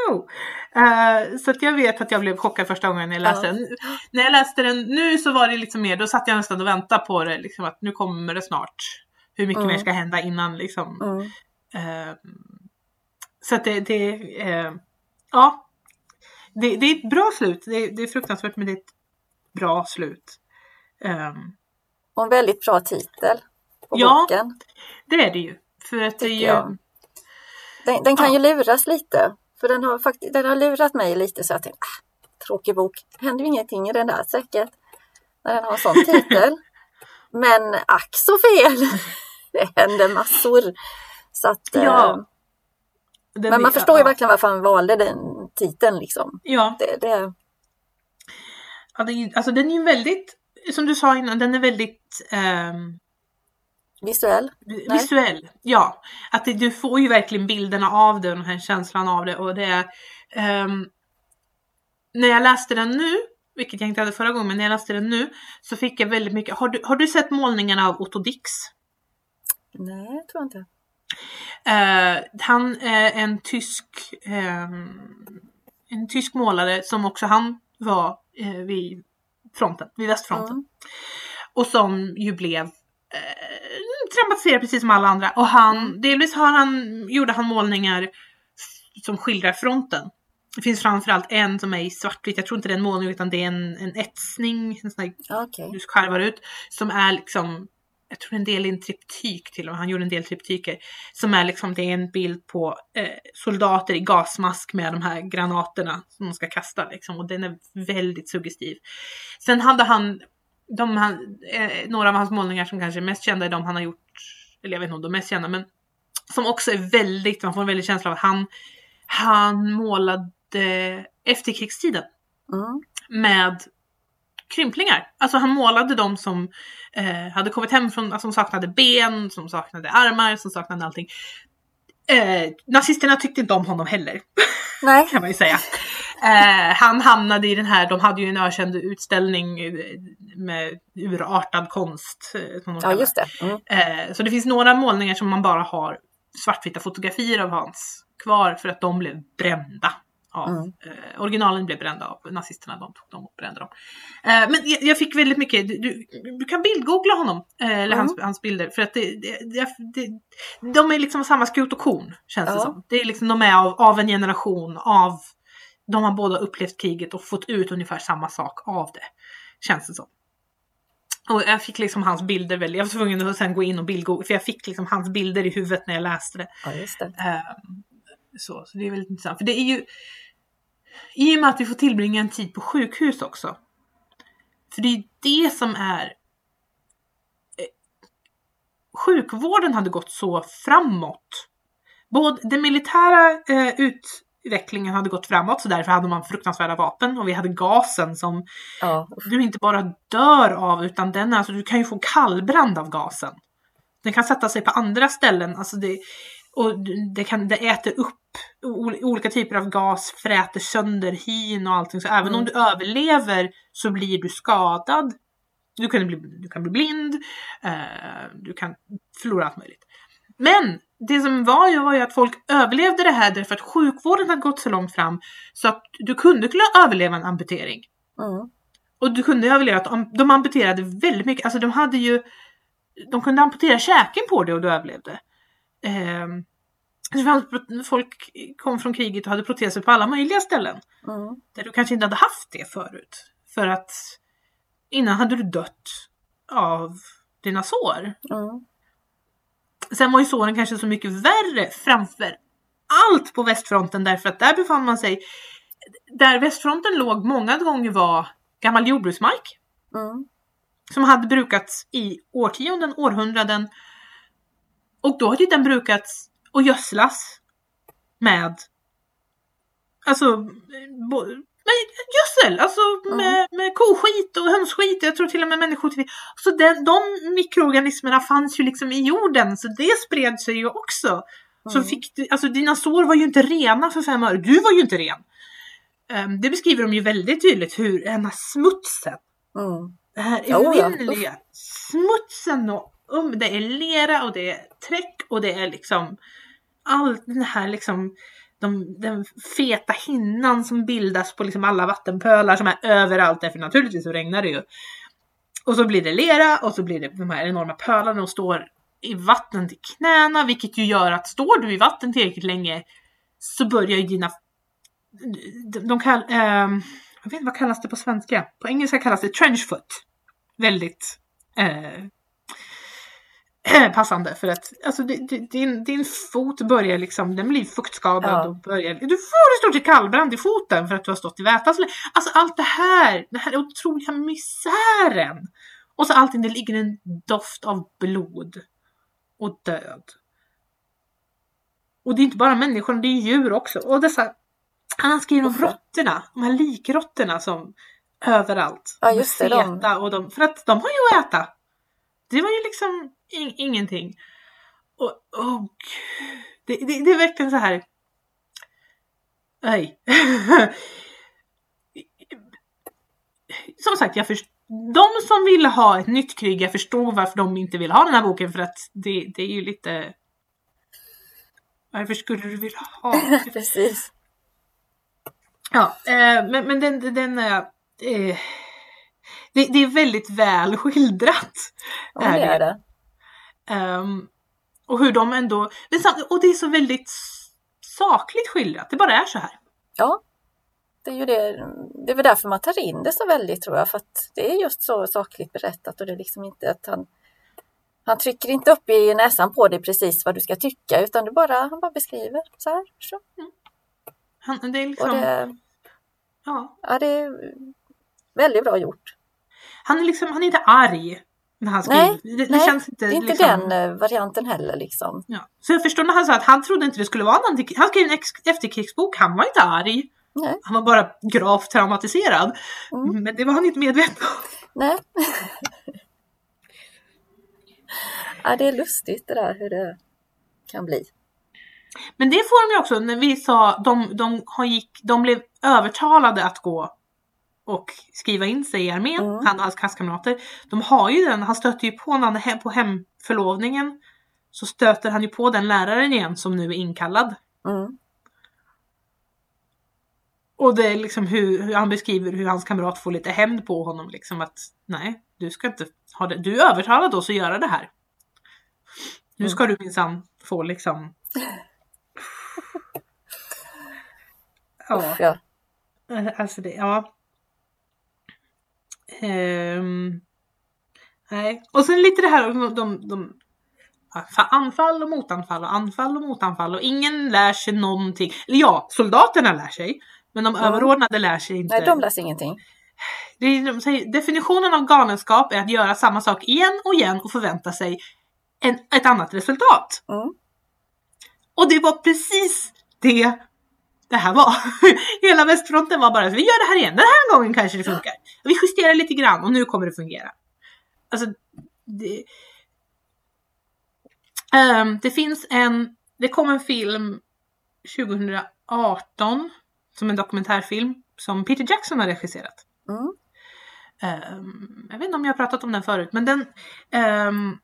Jo. Eh, så att jag vet att jag blev chockad första gången när jag läste Ja. den. När jag läste den nu så var det liksom mer, då satt jag nästan och väntade på det, liksom att nu kommer det snart. Hur mycket Mm. mer ska hända innan liksom. Mm. Eh, så att det, det eh, ja. Det, det är ett bra slut. Det, det är fruktansvärt men det är ett bra slut. Ehm, Och en väldigt bra titel på Ja, boken. det är det ju. För att det ju... Den, den kan Ja. ju luras lite. För den har, faktiskt, den har lurat mig lite så att jag tänkte, ah, tråkig bok. Det händer ju ingenting i den där säkert. När den har en sån titel. Men ack så fel! Det händer massor. Så att, Ja. eh, den men man förstår ju ja, verkligen varför han valde den titeln. Liksom. Ja, Det, det, ja det är, alltså den är ju väldigt, som du sa innan, den är väldigt ehm, visuell. visuell. Ja, att det, du får ju verkligen bilderna av det och den här känslan av det och det är ehm, när jag läste den nu, vilket jag inte hade förra gången, men när jag läste den nu så fick jag väldigt mycket. Har du, har du sett målningarna av Otto Dix? Nej, jag tror inte. Eh, han är en tysk ehm, en tysk målare som också han var eh, vid fronten, vid västfronten. Mm. Och som ju blev eh, traumatiserad precis som alla andra. Och han, Mm. delvis har han, gjorde han målningar som skildrar fronten. Det finns framförallt en som är i svartvitt, jag tror inte det är en målning utan det är en, en etsning, en sån här Okej. du skärvar ut. Som är liksom, jag tror en del i en triptyk till och med, han gjorde en del triptyker. Som är liksom, det är en bild på eh, soldater i gasmask med de här granaterna som de ska kasta liksom. Och den är väldigt suggestiv. Sen hade han, de, han eh, några av hans målningar som kanske är mest kända är de han har gjort, eller jag vet inte om de mest kända, men som också är väldigt, man får en väldig känsla av att han, han målade efterkrigstiden Mm. med krymplingar. Alltså han målade dem som eh, hade kommit hem från, alltså, som saknade ben, som saknade armar, som saknade allting. Eh, nazisterna tyckte inte om honom heller, Nej. kan man ju säga. Eh, han hamnade i den här, de hade ju en ökänd utställning eh, med urartad konst. eh, Som de Ja, just det. Mm. Eh, så det finns några målningar som man bara har svartvita fotografier av Hans kvar för att de blev brända. Av, Mm. eh, originalen blev brända av nazisterna, de tog dem och brände dem. Eh, men jag, jag fick väldigt mycket, du, du, du kan bildgoogla honom, eh, eller Mm. hans, hans bilder, för att det, det, det, det, de är liksom samma skrot och korn, känns det Ja. som. Det är liksom, de är av, av en generation, av, de har båda upplevt kriget och fått ut ungefär samma sak av det, känns det som. Och jag fick liksom hans bilder väldigt, jag var tvungen att sen gå in och bildgoogla, för jag fick liksom hans bilder i huvudet när jag läste det. Ja, det. Ehm, så, så det är väldigt intressant. För det är ju, i och med att vi får tillbringa en tid på sjukhus också. För det är det som är eh, sjukvården hade gått så framåt. Både den militära eh, utvecklingen hade gått framåt så därför hade man fruktansvärda vapen och vi hade gasen som Ja, du inte bara dör av utan den alltså du kan ju få kallbrand av gasen. Den kan sätta sig på andra ställen, alltså det, och det, kan, det äter upp olika typer av gas, fräter sönder hyn och allting. Så även Mm. om du överlever så blir du skadad. Du kan bli, du kan bli blind, eh, du kan förlora allt möjligt. Men det som var ju var ju att folk överlevde det här därför att sjukvården hade gått så långt fram så att du kunde kunna överleva en amputering. mm. Och du kunde överleva att de, de amputerade väldigt mycket. Alltså de hade ju, de kunde amputera käken på det och du överlevde. Ehm, det fanns, folk kom från kriget och hade proteser på alla möjliga ställen. Mm. Där du kanske inte hade haft det förut. För att innan hade du dött av dina sår. Mm. Sen var ju såren kanske så mycket värre framför allt på västfronten därför att där befann man sig där västfronten låg många gånger var gammal jordbruksmark Mm. som hade brukats i årtionden, århundraden. Och då hade den brukats och gödslas med alltså bo, med gödsel, alltså med, med koskit och hönsskit, jag tror till och med människoskit. Så den, de mikroorganismerna fanns ju liksom i jorden så det spred sig ju också. Så Mm. fick du, alltså dina sår var ju inte rena för fem öre, du var ju inte ren. Ehm, det beskriver de ju väldigt tydligt hur den här smutsen Mm. det här Jo, ja. evinnerliga smutsen och um, det är lera och det är träck och det är liksom allt den här liksom de, den feta hinnan som bildas på liksom alla vattenpölar som är överallt där, för naturligtvis så regnar det ju. Och så blir det lera och så blir det de här enorma pölarna och står i vatten till knäna, vilket ju gör att står du i vatten tillräckligt länge så börjar ju dina... De, de kall, ehm, jag vet inte vad kallas det på svenska? På engelska kallas det trenchfoot. Väldigt eh, passande för att alltså, di- di- din, din fot börjar liksom, den blir fuktskadad Ja. och börjar, du får i stort sett kallbrand i foten för att du har stått i väta så länge. Alltså allt det här, den här otroliga misären. Och så allting, det ligger en doft av blod och död. Och det är inte bara människor, det är djur också. Och dessa, han skriver om råttorna, de här likråttorna som överallt. Ja, just det, de- och de, för att de har ju att äta. Det var ju liksom in, ingenting. Och, gud. Det, det, det är verkligen så här. Nej. som sagt, jag först, de som ville ha ett nytt krig, jag förstår varför de inte vill ha den här boken för att det, det är ju lite... Varför skulle du vilja ha Precis. Ja, eh, men, men den, den är... Eh, det, det är väldigt väl skildrat. Ja, det är det. Ehm, och hur de ändå... Och det är så väldigt sakligt skildrat. Det bara är så här. Ja, det är ju det. Det är väl därför man tar in det så väldigt tror jag. För att det är just så sakligt berättat och det är liksom inte att han han trycker inte upp i näsan på dig precis vad du ska tycka utan det bara, han bara beskriver så här. Så. Han, det är liksom... det, Ja, ja, det är väldigt bra gjort. han är liksom, han är inte arg när han skriver. Nej, det, det nej, känns inte, Det är inte liksom, den eh, varianten heller liksom. Ja. Så jag förstår när han sa att han trodde inte det skulle vara antik- Han skrev en efterkrigsbok, han var inte arg. Nej. Han var bara gravt traumatiserad. Mm. Men det var han inte medveten om. Nej. ja, det är lustigt det där hur det kan bli. Men det får de ju också när vi sa de, de, gick, de blev övertalade att gå och skriva in sig i armén, Mm. han och hans klasskamrater. De har ju den, han stöter ju på när han är hem, på hemförlovningen så stöter han ju på den läraren igen som nu är inkallad. Mm. Och det är liksom hur, hur han beskriver hur hans kamrat får lite hämnd på honom liksom att nej, du ska inte ha det. Du är övertalad oss att göra det här. Nu ska du minsann få liksom Ja. Alltså det, ja. Ehm, nej. Och sen lite det här de, de, de fa- anfall och motanfall och anfall och motanfall och ingen lär sig någonting. Eller ja, soldaterna lär sig. Men de Mm. överordnade lär sig inte. Nej, de läser ingenting. Det är, de säger, definitionen av galenskap är att göra samma sak igen och igen och förvänta sig en, ett annat resultat. Mm. Och det var precis det det här var. Hela västfronten var bara, vi gör det här igen, den här gången kanske det funkar. Vi justerar lite grann och nu kommer det fungera. Alltså, det, Ehm, det finns en, det kom en film 2018 som en dokumentärfilm som Peter Jackson har regisserat. Mm. Ehm, jag vet inte om jag har pratat om den förut, men den, ehm,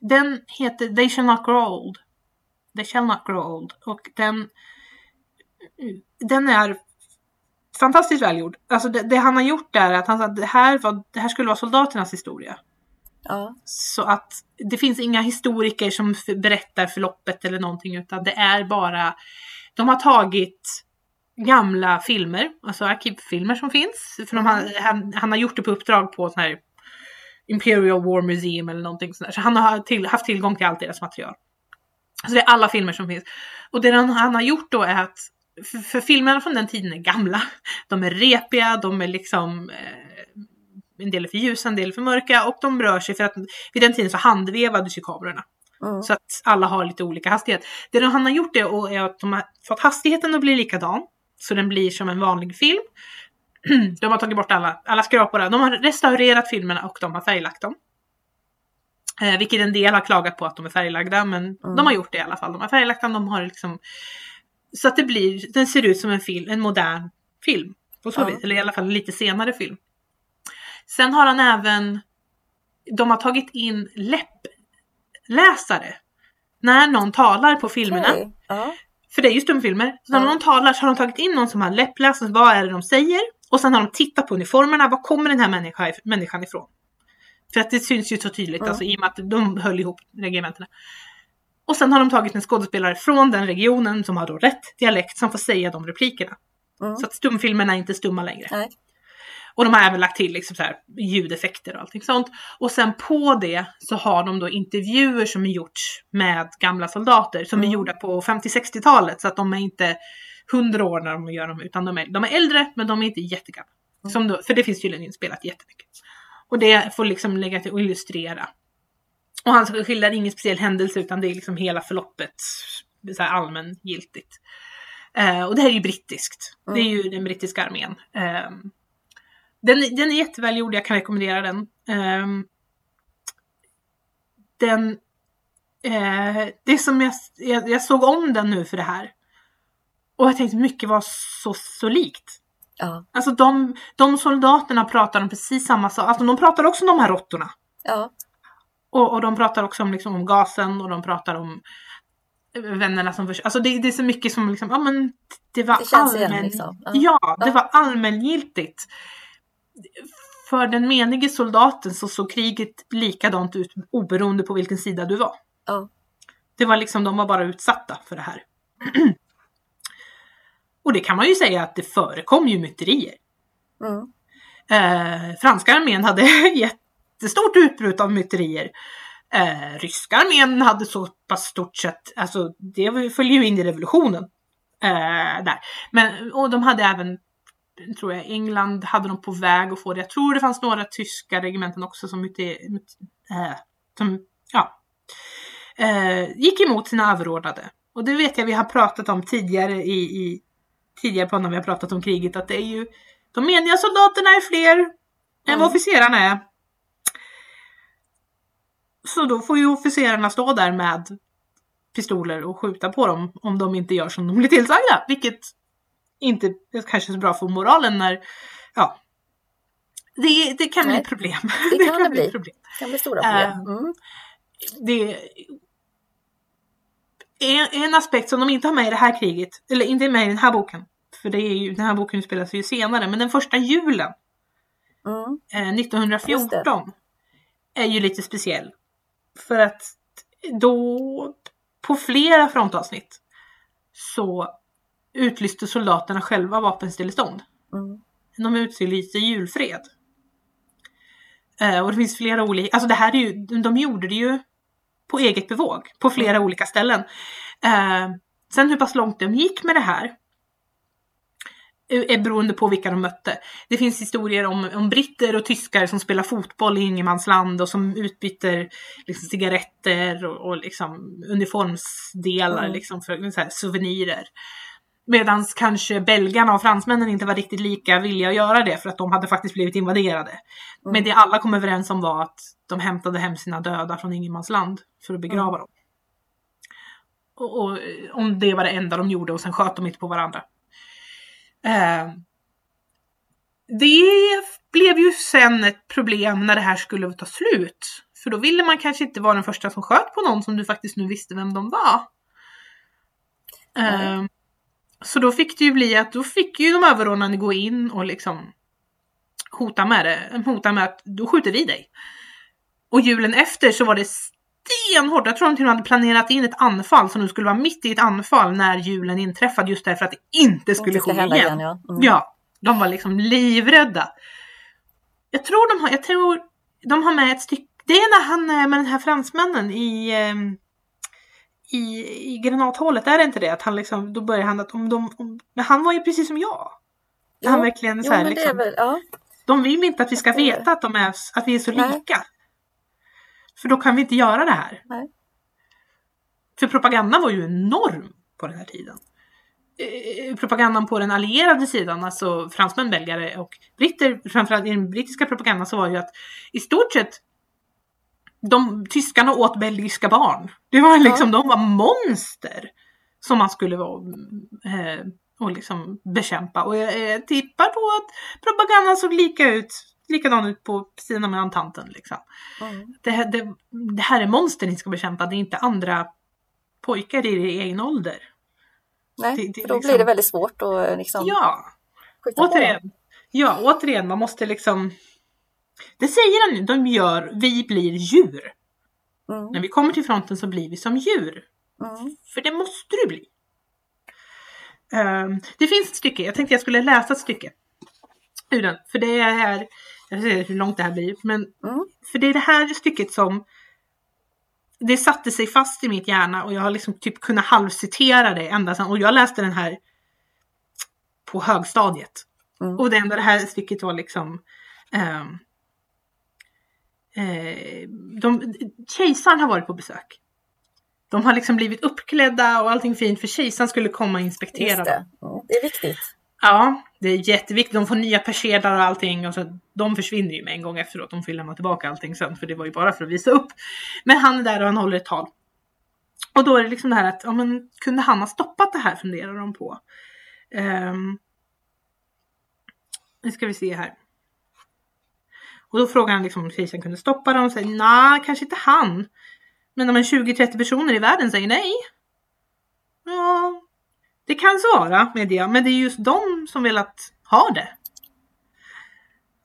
den heter They shall not grow old. They shall not grow old. Och den, den är fantastiskt välgjord. Alltså det, det han har gjort är att han sa att det här, var, det här skulle vara soldaternas historia. Ja. Så att det finns inga historiker som berättar förloppet eller någonting utan det är bara De har tagit gamla filmer, alltså arkivfilmer som finns. För de har, han, han har gjort det på uppdrag på sån här Imperial War Museum eller någonting sånt där. Så han har till, haft tillgång till allt deras material. Så det är alla filmer som finns. Och det han, han har gjort då är att för, för filmerna från den tiden är gamla. De är repiga, de är liksom eh, en del är för ljusa, en del är för mörka och de rör sig för att vid den tiden så handvevades ju kamerorna. Mm. Så att alla har lite olika hastighet. Det de, han har gjort är, och är att de har fått hastigheten att bli likadan. Så den blir som en vanlig film. De har tagit bort alla, alla skrapor. De har restaurerat filmerna och de har färglagt dem. Eh, vilket en del har klagat på att de är färglagda, men Mm. de har gjort det i alla fall. De har färglagt dem, de har liksom... Så att det blir, den ser ut som en film, en modern film. På så Ja. vis, eller i alla fall en lite senare film. Sen har han även, de har tagit in läppläsare. När någon talar på filmerna. Okej. Ja. För det är ju stumfilmer. Så när Ja. någon talar så har de tagit in någon som har läppläst. Vad är det de säger? Och sen har de tittat på uniformerna. Var kommer den här människa, människan ifrån? För att det syns ju så tydligt, alltså, i och med att de höll ihop regementena. Och sen har de tagit en skådespelare från den regionen som har då rätt dialekt som får säga de replikerna. Mm. Så att stumfilmerna är inte stumma längre. Nej. Och de har även lagt till liksom så här ljudeffekter och allting sånt. Och sen på det så har de då intervjuer som är gjorts med gamla soldater som är Mm. gjorda på 50-60-talet. Så att de är inte 100 år när de gör dem utan de är, de är äldre men de är inte jättegamla. Mm. Då, för det finns tydligen inspelat jättemycket. Och det får liksom lägga till och illustrera. Och han skildrar ingen speciell händelse utan det är liksom hela förloppet så här allmängiltigt. Eh, och det här är ju brittiskt. Det är ju den brittiska armén. Eh, den, den är jättevälgjord, jag kan rekommendera den. Ehm, den eh, det som jag, jag, jag såg om den nu för det här. Och jag tänkte mycket var så, så likt. Ja. Alltså de, de soldaterna pratar om precis samma sak. Alltså de pratar också om de här råttorna. Ja. Och, och de pratar också om, liksom, om gasen och de pratar om vännerna som förs- Alltså det, det är så mycket som liksom, ja men det var Det igen, liksom. Ja. Ja, det var allmängiltigt. För den menige soldaten så såg kriget likadant ut oberoende på vilken sida du var. Ja. Det var liksom, de var bara utsatta för det här. och det kan man ju säga att det förekom ju myterier. Mm. Eh, franska armén hade jättestort utbrott av myterier. Eh, ryska armén hade så pass stort sett, alltså det följer ju in i revolutionen. Eh, där. Men, och de hade även, tror jag, England hade de på väg att få det. Jag tror det fanns några tyska regementen också som, myte, myt, eh, som ja, eh, gick emot sina överordnade. Och det vet jag vi har pratat om tidigare i, i tidigare på när vi har pratat om kriget att det är ju de meniga soldaterna är fler än vad Mm. officerarna är. Så då får ju officerarna stå där med pistoler och skjuta på dem om de inte gör som de blir tillsagda. Vilket inte är kanske så bra för moralen när, ja. Det, det kan bli Nej, problem. det kan det bli. problem. Det kan bli stora problem. Äh, Mm. Det är en aspekt som de inte har med i det här kriget, eller inte med i den här boken. För det är ju, den här boken utspelar sig ju senare, men den första julen Mm. eh, 1914 är ju lite speciell. För att då, på flera frontavsnitt, så utlyste soldaterna själva vapenstillestånd. Mm. De utlyste julfred. Eh, och det finns flera olika, alltså det här är ju, de gjorde det ju på eget bevåg, på flera olika ställen. Eh, sen hur pass långt de gick med det här är beroende på vilka de mötte. Det finns historier om, om britter och tyskar som spelar fotboll i ingenmansland och som utbyter liksom, cigaretter och, och liksom, uniformsdelar Mm. liksom, för så här, souvenirer. Medan kanske belgarna och fransmännen inte var riktigt lika villiga att göra det för att de hade faktiskt blivit invaderade. Mm. Men det alla kom överens om var att de hämtade hem sina döda från ingenmansland för att begrava Mm. dem. Och, och om det var det enda de gjorde och sen sköt de inte på varandra. Eh, det blev ju sen ett problem när det här skulle ta slut. För då ville man kanske inte vara den första som sköt på någon som du faktiskt nu visste vem de var. Eh, så då fick det ju bli att då fick ju de överordnade gå in och liksom hota med det. Hota med att då skjuter vi dig. Och julen efter så var det stenhårt. Jag tror de till och med hade planerat in ett anfall som nu skulle vara mitt i ett anfall när julen inträffade just därför att det inte skulle ske igen. igen. Ja. Mm. Ja, de var liksom livrädda. Jag tror de har, jag tror de har med ett stycke, det är när han är med den här fransmännen i, ehm, i, i granathålet, är det inte det? Att han liksom, då börjar han att om de, om, men han var ju precis som jag. Ja, han verkligen så Jo, här, är liksom, väl, ja. de vill inte att vi ska veta att, de är, att vi är så Nej. lika. För då kan vi inte göra det här. Nej. För propagandan var ju enorm på den här tiden. Eh, Propagandan på den allierade sidan, alltså fransmän, belgare och britter, framförallt i den brittiska propagandan så var ju att i stort sett de tyskarna åt belgiska barn. Det var liksom, de var monster som man skulle vara eh, och liksom bekämpa. Och jag, jag tippar på att propagandan såg lika ut, likadan ut på sidan med Antanten liksom Mm. det här, det, det här är monster ni ska bekämpa, det är inte andra pojkar i er egen ålder. Nej, Det- det för då liksom- blir det väldigt svårt att liksom Ja, skjuta på återigen. Ja, återigen, man måste liksom... Det säger han nu, de gör, vi blir djur. Mm. När vi kommer till fronten så blir vi som djur. Mm. För det måste du bli. Ehm, det finns ett stycke, jag tänkte jag skulle läsa ett stycke ur den. För det är jag vet inte hur långt det här blir, men Mm. för det är det här stycket som det satte sig fast i mitt hjärna och jag har liksom typ kunnat halvcitera det ända sedan och jag läste den här på högstadiet. Mm. Och det enda det här stycket var liksom ehm, eh, de, Kejsaren har varit på besök. De har liksom blivit uppklädda och allting fint för kejsaren skulle komma och inspektera Just dem. det. Mm. det är viktigt. Ja, det är jätteviktigt. De får nya persedlar och allting. Och så, de försvinner ju med en gång efteråt. De får ju lämna tillbaka allting sen. För det var ju bara för att visa upp. Men han är där och han håller ett tal. Och då är det liksom det här att, ja men kunde han ha stoppat det här funderar de på. Um, nu ska vi se här. Och då frågar han liksom om kejsaren kunde stoppa dem och säger nej, kanske inte han. Men om en 20-30 personer i världen säger nej. Ja, det kan svara med det, men det är just de som velat ha det.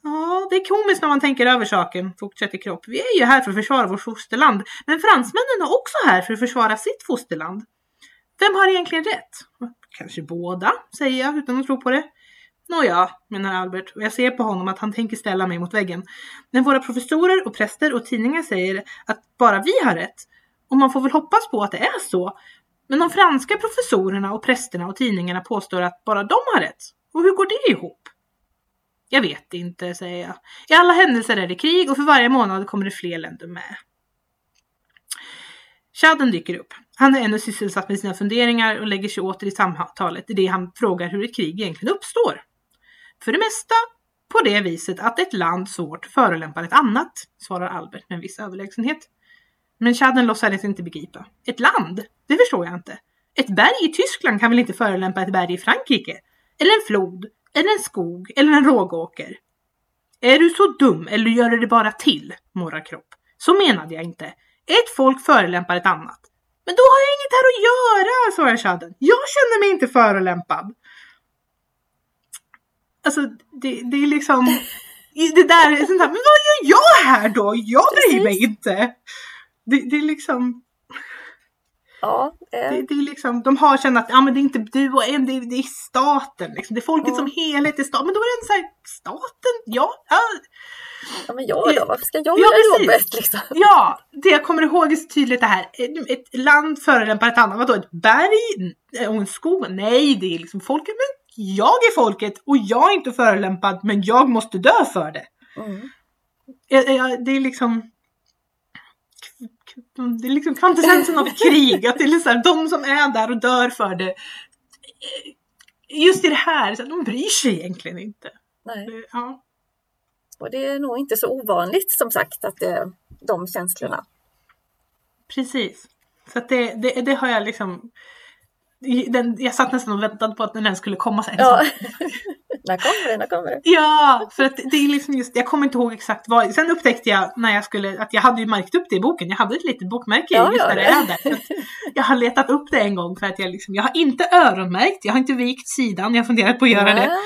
Ja, det är komiskt när man tänker över saken, fortsätter Kropp. Vi är ju här för att försvara vårt fosterland, men fransmännen är också här för att försvara sitt fosterland. Vem har egentligen rätt? Kanske båda, säger jag utan att tro på det. Nåja, menar Albert och jag ser på honom att han tänker ställa mig mot väggen. Men våra professorer och präster och tidningar säger att bara vi har rätt. Och man får väl hoppas på att det är så. Men de franska professorerna och prästerna och tidningarna påstår att bara de har rätt. Och hur går det ihop? Jag vet inte, säger jag. I alla händelser är det krig och för varje månad kommer det fler länder med. Chaden dyker upp. Han är ännu sysselsatt med sina funderingar och lägger sig åter i samtalet i det han frågar hur ett krig egentligen uppstår. För det mesta på det viset att ett land svårt förolämpar ett annat, svarar Albert med en viss överlägsenhet. Men Chaden låtsades inte begripa. Ett land? Det förstår jag inte. Ett berg i Tyskland kan väl inte förolämpa ett berg i Frankrike? Eller en flod? Eller en skog? Eller en rågåker? Är du så dum eller gör du det bara till? morrar Kropp. Så menade jag inte. Ett folk förolämpar ett annat. Men då har jag inget här att göra, svarar Chaden. Jag känner mig inte förolämpad. Alltså, det, det är liksom... Det där är sånt här, men vad gör jag här då? Jag bryr mig inte. Det, det är liksom... Ja, eh, Det, det är liksom, de har känt att ja, men det är inte du och en, det är, det är staten. Liksom. Det är folket Mm. som helhet är staten. Men då är det så här, staten? Ja, ja, ja, men jag då? Varför ska jag Ja, göra jobbet liksom? ja, det jag kommer ihåg är så tydligt det här. Ett, land förolämpar ett annat. Vadå, ett berg och en skog? Nej, det är liksom folket. Men jag är folket och jag är inte förolämpad, men jag måste dö för det. Mm. Det är liksom det är liksom kvintessensen av krig. Att det är liksom så här, de som är där och dör för det. Just i det här, så här, de bryr sig egentligen inte. Nej. Ja, Och det är nog inte så ovanligt som sagt att det är de känslorna. precis. Så att det, det, det har jag liksom... Den, jag satt nästan och väntade på att den skulle komma sen. Ja. när kommer det? När kommer det? Ja, för att det är liksom just, jag kommer inte ihåg exakt vad. Sen upptäckte jag när jag skulle, att jag hade ju märkt upp det i boken. Jag hade ett litet bokmärke Ja, just ja, där det det. är där. Jag har letat upp det en gång för att jag liksom, jag har inte öronmärkt, jag har inte vikt sidan, jag har funderat på att göra det. Nej.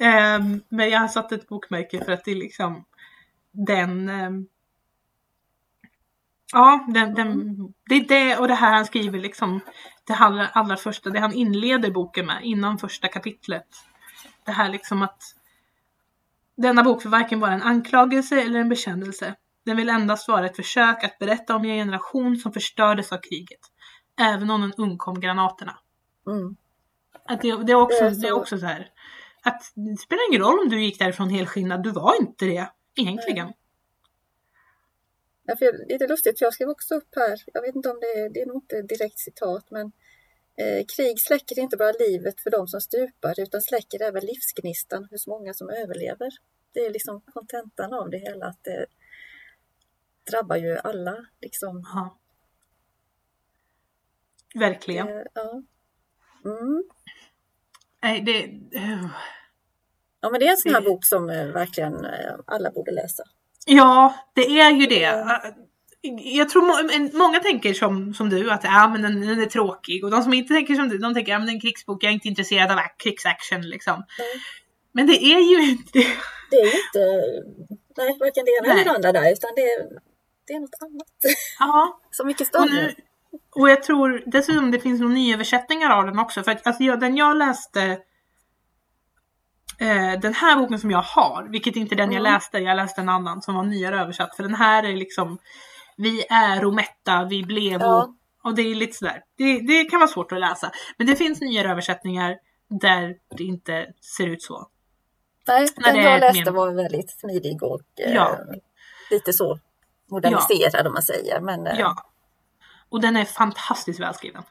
Ehm, men jag har satt ett bokmärke för att det är liksom den ehm, Ja, den, den, det är det och det här han skriver liksom det allra, allra första, det han inleder boken med innan första kapitlet. Det här liksom att denna bok får varken vara en anklagelse eller en bekännelse. Den vill endast vara ett försök att berätta om en generation som förstördes av kriget. Även om den undkom granaterna. Mm. Att det, det, är också, Det är också så här. Att det spelar ingen roll om du gick därifrån helskinnad, du var inte det. Egentligen. Ja, för jag- lite lustigt, för jag skrev också upp här, jag vet inte om det är, det är nog inte direkt citat, men eh, krig släcker inte bara livet för de som stupar utan släcker även livsgnistan hos många som överlever. Det är liksom kontentan av det hela, att det drabbar ju alla. Liksom. Ja. Verkligen. Eh, ja. Mm. Nej, det... eh, ja, men det är en sån här Det- bok som eh, verkligen alla borde läsa. Ja, det är ju det. Ja. Jag tror må- många tänker som, som du att ja, men den, den är tråkig och de som inte tänker som du de tänker att ja, men det är en krigsbok, jag är inte intresserad av ac- krigsaction liksom. Nej. Men det är ju inte det. Det är ju inte nej, varken det ena eller det andra där, utan det är, det är något annat. Ja, Så mycket större. och jag tror dessutom det finns några nyöversättningar av den också. För att alltså, jag, den jag läste eh, den här boken som jag har, vilket inte är den jag Mm. läste, jag läste en annan som var nyare översatt. För den här är liksom Vi är och mätta, vi blev och Ja. Och det är lite sådär. Det, det kan vara svårt att läsa. Men det finns nyare översättningar där det inte ser ut så. Nej, den jag läste men- var väldigt smidig och eh, Ja. lite så moderniserad om man säger. Men, eh, Ja. Och den är fantastiskt välskriven.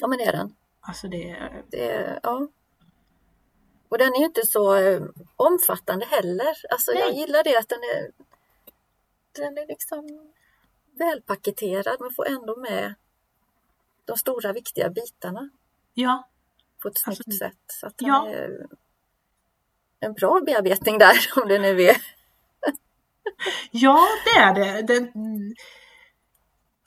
ja, men det är den. Alltså det är... Det är, ja. Och den är inte så eh, omfattande heller. Alltså, jag gillar det att den är, den är liksom välpaketerad men får ändå med de stora viktiga bitarna Ja. på ett snyggt Alltså, sätt. Så att ja. är en bra bearbetning där om det nu är. Ja, det är det. Mm.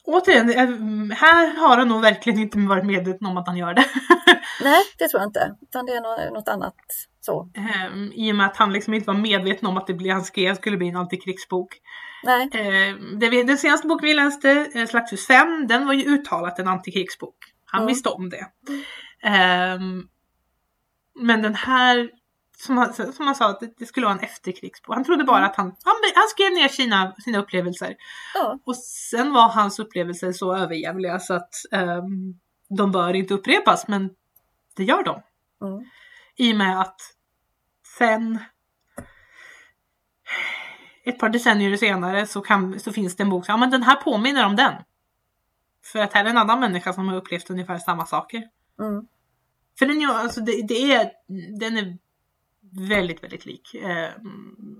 Återigen, eh, här har han nog verkligen inte varit medveten om att han gör det. Nej, det tror jag inte. Utan det är nå- något annat så. Ehm, I och med att han liksom inte var medveten om att det bli, han skrev skulle bli en antikrigsbok. Nej, Ehm, det den senaste boken vi läste, eh, Slakthus 5, den var ju uttalat en antikrigsbok. Han Mm. visste om det. Ehm, men den här, som han, som han sa, att det, skulle vara en efterkrigsbok. Han trodde bara att han, han, han skrev ner sina, sina upplevelser. ja, Och sen var hans upplevelser så överjävliga så att ehm, de bör inte upprepas, men det gör de. mm. I och med att sen ett par decennier senare så, kan, så finns det en bok som ja, men den här påminner om den. För att här är en annan människa som har upplevt ungefär samma saker. Mm. För den, alltså det, det är, den är väldigt, väldigt lik. Eh,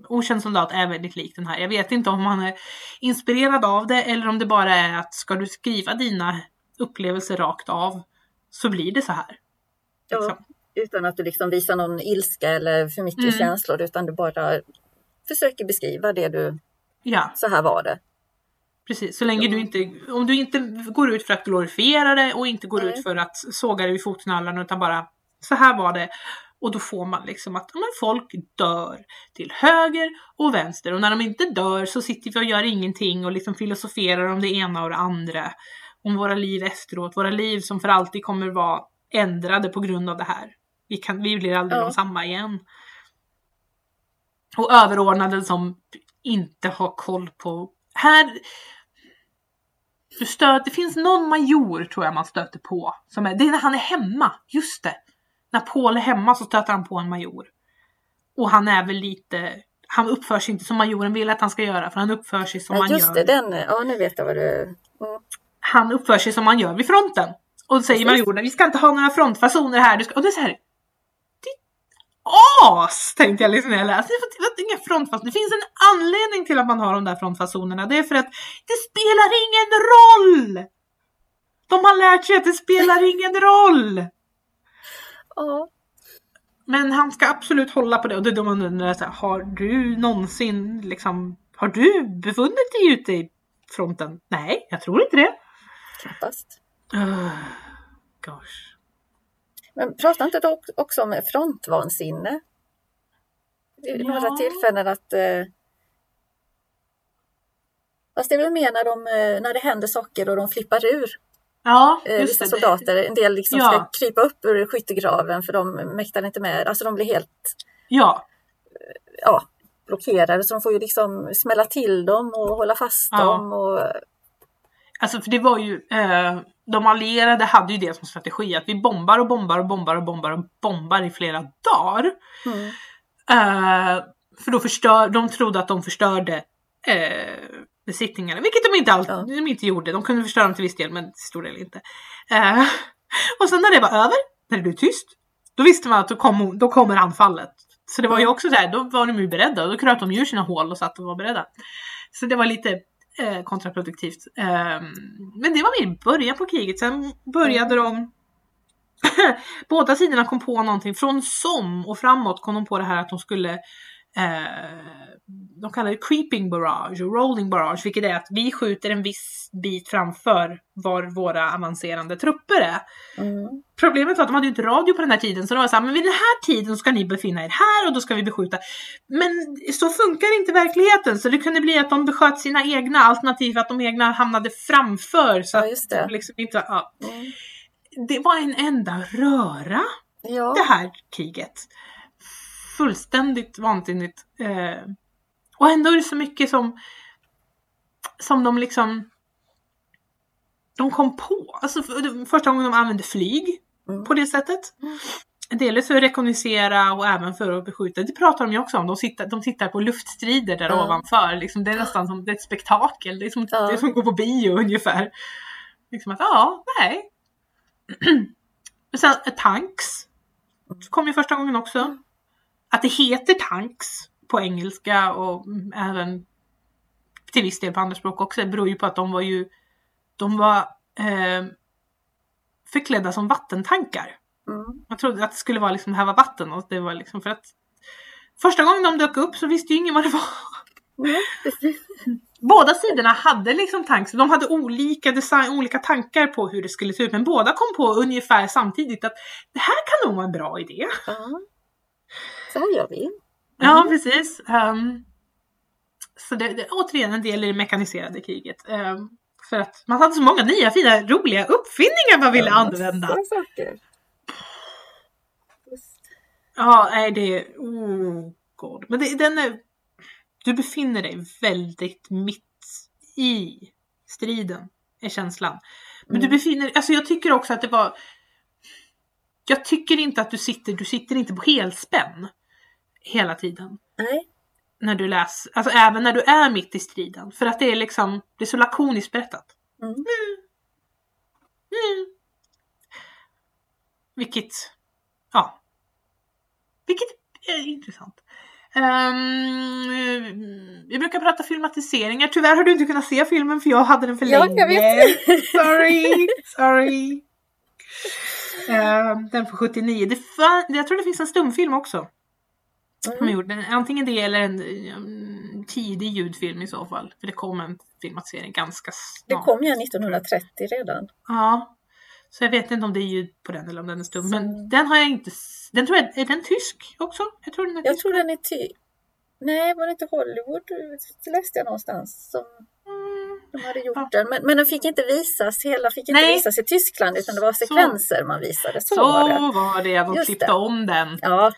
Okänd soldat är väldigt lik den här. Jag vet inte om han är inspirerad av det eller om det bara är att ska du skriva dina upplevelser rakt av så blir det så här. Ja, Liksom. utan att du liksom visar någon ilska eller för mycket Mm. känslor utan du bara försöker beskriva det du, Ja, så här var det. precis. Så länge du inte, om du inte går ut för att glorifiera det och inte går Nej. ut för att såga det vid fotknölarna utan bara så här var det. Och då får man liksom att men folk dör till höger och vänster och när de inte dör så sitter vi och gör ingenting och liksom filosoferar om det ena och det andra. Om våra liv efteråt, våra liv som för alltid kommer vara ändrade på grund av det här. Vi, kan, vi blir aldrig Ja. de samma igen. Och överordnade som inte har koll på... Här... Du stöter, det finns någon major tror jag man stöter på. Som är, det är när han är hemma, just det. När Paul är hemma så stöter han på en major. Och han är väl lite... Han uppför sig inte som majoren vill att han ska göra för han uppför sig som Nej, han just gör. det, den, ja nu vet jag vad du... Mm. Han uppför sig som man gör vid fronten. Och då säger Precis. majoren, vi ska inte ha några frontfasoner här. Du ska... Och det är så här. Ditt as! Tänkte jag liksom när jag läste. Det inga frontfasoner. Det finns en anledning till att man har de där frontfasonerna. Det är för att det spelar ingen roll! De har lärt sig att det spelar ingen roll! Ja, Men han ska absolut hålla på det. Och det är då man undrar, så här, har du någonsin liksom, har du befunnit dig ute i fronten? Nej, jag tror inte det. knappast. Uh, gosh. Men pratar inte du ock- också om frontvansinne? Vid Ja. några tillfällen att... Eh, fast det är väl mer när, de, eh, när det händer saker och de flippar ur. Ja, Eh, vissa det. soldater, en del liksom Ja. ska krypa upp ur skyttegraven för de mäktar inte med. Alltså de blir helt... Ja, Ja, blockerade så de får ju liksom smälla till dem och hålla fast Ja. dem. Och, Alltså för det var ju, eh, de allierade hade ju det som strategi att vi bombar och bombar och bombar och bombar och bombar i flera dagar. mm, Eh, för då förstör, de trodde att de förstörde eh, besittningarna, vilket de inte, alltid, Ja. de inte gjorde. De kunde förstöra dem till viss del, men till stor del inte. Eh, och sen när det var över, när det blev tyst, då visste man att då, kom, då kommer anfallet. Så det var ju också så här, då var de ju beredda. Då kröp de ur sina hål och satt och var beredda. Så det var lite eh, kontraproduktivt. Eh, men det var mer början på kriget. Sen började de Båda sidorna kom på någonting. Från som och framåt kom de på det här att de skulle de kallar det creeping barrage och rolling barrage, vilket är att vi skjuter en viss bit framför var våra avancerande trupper är. mm, Problemet var att de hade ju inte radio på den här tiden så de var såhär, men vid den här tiden ska ni befinna er här och då ska vi beskjuta. Men så funkar inte verkligheten så det kunde bli att de besköt sina egna alternativt att de egna hamnade framför. Så Ja, att just det. de liksom inte, ja. mm. Det var en enda röra Ja, det här kriget. Fullständigt vansinnigt. Eh, och ändå är det så mycket som som de liksom de kom på. Alltså för- första gången de använde flyg Mm. på det sättet. Mm. Dels för att rekognosera och även för att beskjuta. Det pratar de ju också om. De sitter, de tittar på luftstrider där Ja. ovanför. Liksom, det är nästan som det är ett spektakel. Det är som, Ja. det är som att gå på bio ungefär. Liksom att, ja, nej. Men sen tanks. Kom ju första gången också. Att det heter tanks på engelska och mm, även till viss del på andra språk också. Det beror ju på att de var ju de var eh, förklädda som vattentankar. mm. Jag trodde att det skulle vara liksom, här var vatten och det var liksom för att första gången de dök upp så visste ju ingen vad det var. Båda sidorna hade liksom tanks, de hade olika design, olika tankar på hur det skulle se ut men båda kom på ungefär samtidigt att det här kan nog vara en bra idé. Ja. Så här gör vi. Ja precis. Ehm, så det, det återigen en del i det mekaniserade kriget. Ehm, för att man hade så många nya fina roliga uppfinningar man ville använda. Massa saker. Ja, nej det är... Oh god. Men det, den är... Du befinner dig väldigt mitt i striden, är känslan. Men du Mm. befinner Alltså jag tycker också att det var... Jag tycker inte att du sitter... Du sitter inte på helspänn hela tiden. Nej, När du läser. Alltså även när du är mitt i striden. För att det är liksom... Det är så lakoniskt berättat. Mm. Mm. Vilket, ja. Vilket är intressant. Um, vi brukar prata filmatiseringar. Tyvärr har du inte kunnat se filmen för jag hade den för Ja, länge. jag vet. sorry, sorry. Ehm, den från 79. Det fan, jag tror det finns en stumfilm också. Mm. är gjord. En- Antingen det eller en um, tidig ljudfilm i så fall. För det kom en filmatisering ganska Det snart. kom ju 1930 redan. Ja. Så jag vet inte om det är ljud på den eller om den är stum. Men Så- den har jag inte... Den tror jag... Är den tysk också? Jag tror den är Jag tysk. tror den är ty... Nej, var det inte Hollywood? Det läste jag någonstans som Mm. de hade gjort Ja. den. Men, men den fick inte visas, hela fick inte Nej. visas i Tyskland utan det var Så. sekvenser man visade. Så, Så var det. var det. De Just klippte det. om den. Ja,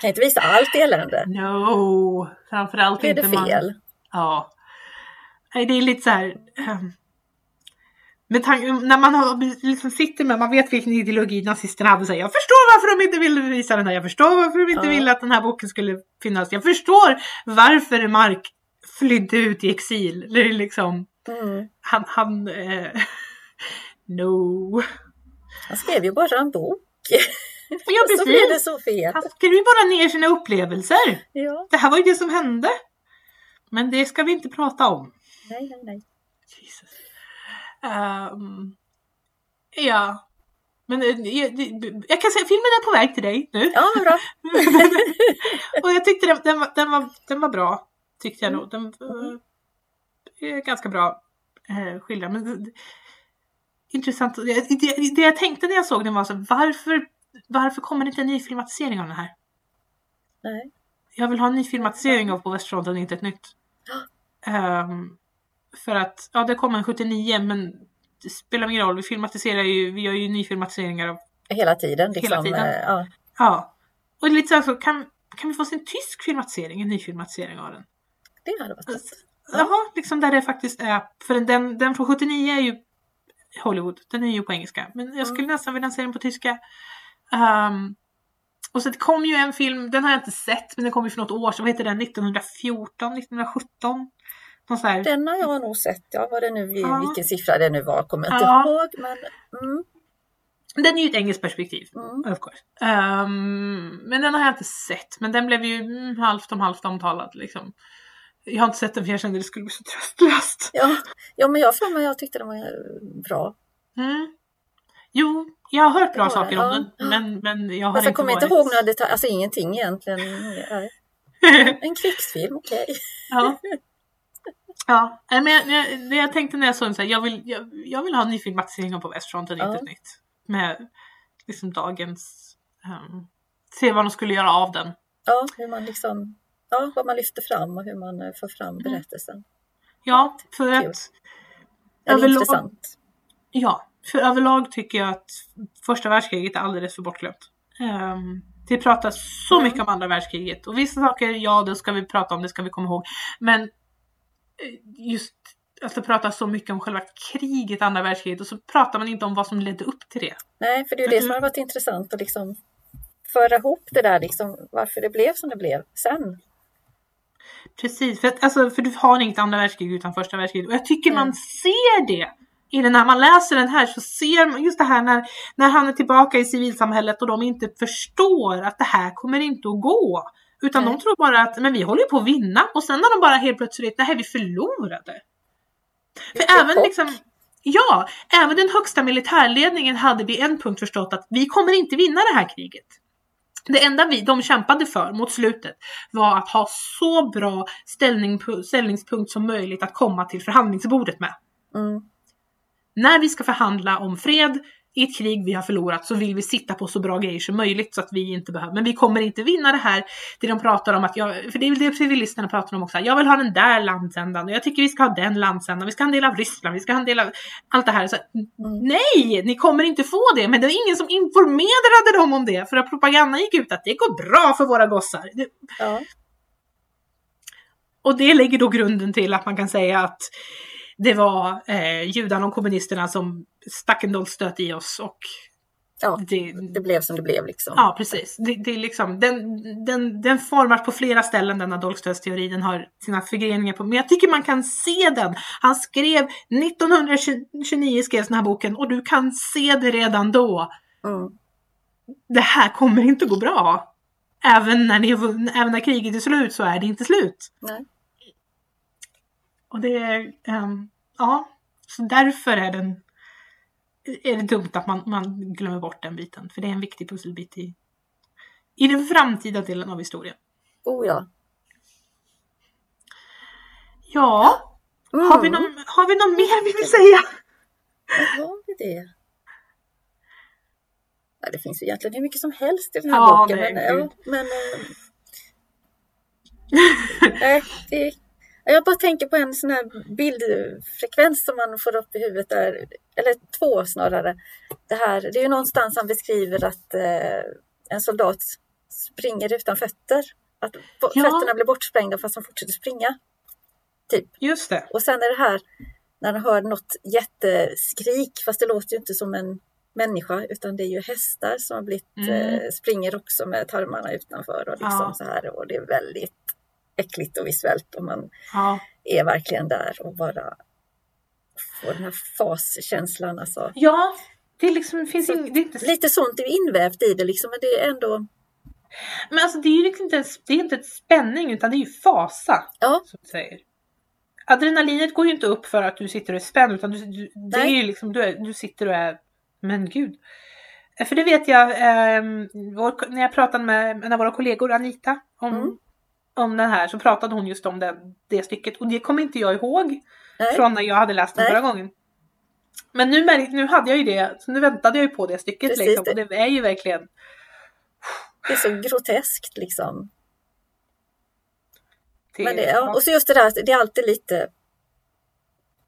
kan inte visa allt elände. No! Framförallt det inte man... fel? Ja. Nej, det är lite så här... ehm, med när man har, liksom sitter med, man vet vilken ideologi nazisterna hade. Så här, jag förstår varför de inte ville visa den här. Jag förstår varför de inte Ja. ville att den här boken skulle finnas. Jag förstår varför Mark flydde ut i exil. Eller liksom, Mm. han, han, eh, no. Han skrev ju bara en bok. Ja Så blev det precis. så fel. Han skrev ju bara ner sina upplevelser. Ja, Det här var ju det som hände. Men det ska vi inte prata om. nej, nej, nej. Jesus. Ehm, ja. Men eh, jag, jag kan säga filmen är på väg till dig nu. Ja, bra. och jag tyckte den, den, var, den, var, den var bra. Tyckte jag nog. Den var eh, ganska bra eh, skildrad. Men, intressant. Det, det, det jag tänkte när jag såg den var så varför, varför kommer det inte en ny filmatisering av den här? Nej. Jag vill ha en ny filmatisering av På Västfronten, inte ett nytt. Ehm, för att, ja det kom en 79 men det spelar ingen roll, vi filmatiserar ju, vi gör ju nyfilmatiseringar av, Hela tiden. Liksom, Hela tiden. eh, Ja. ja. Och lite så, här, så kan, kan vi få se en tysk filmatisering, en ny filmatisering av den? Det hade varit något. Jaha, liksom där det faktiskt är, för den, den från 79 är ju Hollywood, den är ju på engelska. Men jag skulle nästan vilja se den på tyska. Ehm, och så det kom ju en film, den har jag inte sett, men den kom ju för något år sedan. Vad heter den? 1914, 1917? Någon sån här, Den har jag nog sett, ja vad det nu, Ja. vilken siffra det nu var kommer jag inte Ja. ihåg. Men, mm, Den är ju ett engelskt perspektiv. mm. Of course. Ehm, men den har jag inte sett. Men den blev ju mm, halvt om halvt omtalad liksom. Jag har inte sett den för jag kände att det skulle bli så tröstlöst. Ja, ja, men jag för mig jag tyckte den var bra. Mm. Jo, jag har hört bra saker den, om ja. den. Men, men jag har jag inte kommer varit... inte ihåg några detaljer, alltså ingenting egentligen. En krigsfilm, okej. ja. Ja, nej, men jag, jag, jag tänkte när jag såg den så här, jag vill, jag, jag vill ha en ny filmatisering på Västfronten, Ja. inte ett nytt. Med liksom dagens... ehm, se vad de skulle göra av den. Ja, hur man liksom, ja, vad man lyfter fram och hur man eh, får fram Mm. berättelsen. Ja, för Kul. att... Det är Överlag- intressant. Ja, för överlag tycker jag att första världskriget är alldeles för bortglömt. Um, det pratas så mycket om andra världskriget och vissa saker, ja det ska vi prata om, det ska vi komma ihåg. Men eh, just att det pratas så mycket om själva kriget, andra världskriget och så pratar man inte om vad som ledde upp till det. Nej, för det är ju det som har varit intressant att liksom föra ihop det där, liksom, varför det blev som det blev sen. Precis, för, att, alltså, för du har inget andra världskrig utan första världskriget. Och jag tycker Mm. man ser det. I den här, man läser den här så ser man just det här när, när han är tillbaka i civilsamhället och de inte förstår att det här kommer inte att gå. Utan Nej. de tror bara att men vi håller på att vinna och sen när de bara helt plötsligt, nej vi förlorade. För även chock. liksom, ja, även den högsta militärledningen hade vid en punkt förstått att vi kommer inte vinna det här kriget. Det enda vi, de kämpade för mot slutet var att ha så bra ställning, ställningspunkt som möjligt att komma till förhandlingsbordet med. Mm. När vi ska förhandla om fred i ett krig vi har förlorat så vill vi sitta på så bra grejer som möjligt så att vi inte behöver. Men vi kommer inte vinna det här. Det de pratar om att jag, för det är väl det civilisterna pratar om också. Jag vill ha den där landsändan och jag tycker vi ska ha den landsändan. Vi ska ha en del av Ryssland, vi ska ha en del av allt det här. Så, Nej, ni kommer inte få det. Men det var ingen som informerade dem om det för att propagandan gick ut att det går bra för våra gossar. Ja. och det lägger då grunden till att man kan säga att det var eh, judarna och kommunisterna som stack en dolkstöt i oss och ja, det, det blev som det blev liksom. ja precis. Det, det är liksom, den, den, den formas på flera ställen denna dolkstötsteori, den har sina förgreningar på, men jag tycker man kan se den. Han skrev 1929 skrevs den här boken och du kan se det redan då. Mm. Det här kommer inte gå bra. Även när, ni, även när kriget är slut så är det inte slut. Nej. Och det är, ehm, ja, så därför är den är det dumt att man, man glömmer bort den biten. För det är en viktig pusselbit i, i den framtida delen av historien. Oh ja. Ja, Mm. har, vi någon, har vi någon mer vi vill säga? Vad har vi det? Ja, det finns ju egentligen hur mycket som helst i den här Ja, boken. nej, Men, ja, men, eh, nej, det, jag bara tänker på en sån här bildfrekvens som man får upp i huvudet där, eller två snarare. Det, här, det är ju någonstans han beskriver att eh, en soldat springer utan fötter. Att Ja. fötterna blir bortsprängda fast de fortsätter springa. Typ. Just det. Och sen är det här när han hör något jätteskrik, fast det låter ju inte som en människa utan det är ju hästar som har blivit, Mm. eh, springer också med tarmarna utanför och liksom Ja. så här och det är väldigt äckligt och visuellt och man Ja. är verkligen där och bara får den här faskänslan alltså. ja, det liksom, finns ing, det inte, Lite sånt är invävt i det liksom men det är ändå, men alltså det är ju liksom inte, ens- det är inte ett spänning utan det är ju fasa. ja, Som du säger. Adrenalinet går ju inte upp för att du sitter och är spänd utan du, du, det är ju liksom, du, är, du sitter och är, men gud. Eh, För det vet jag, ehm, vår, när jag pratade med en av våra kollegor, Anita, om, Mm. Om den här så pratade hon just om det, det stycket och det kommer inte jag ihåg nej, från när jag hade läst den Nej. förra gången. Men nu, nu hade jag ju det, så nu väntade jag ju på det stycket Precis liksom, det. och det är ju verkligen det är så groteskt liksom. det, Men det, ja. Och så just det där, det är alltid lite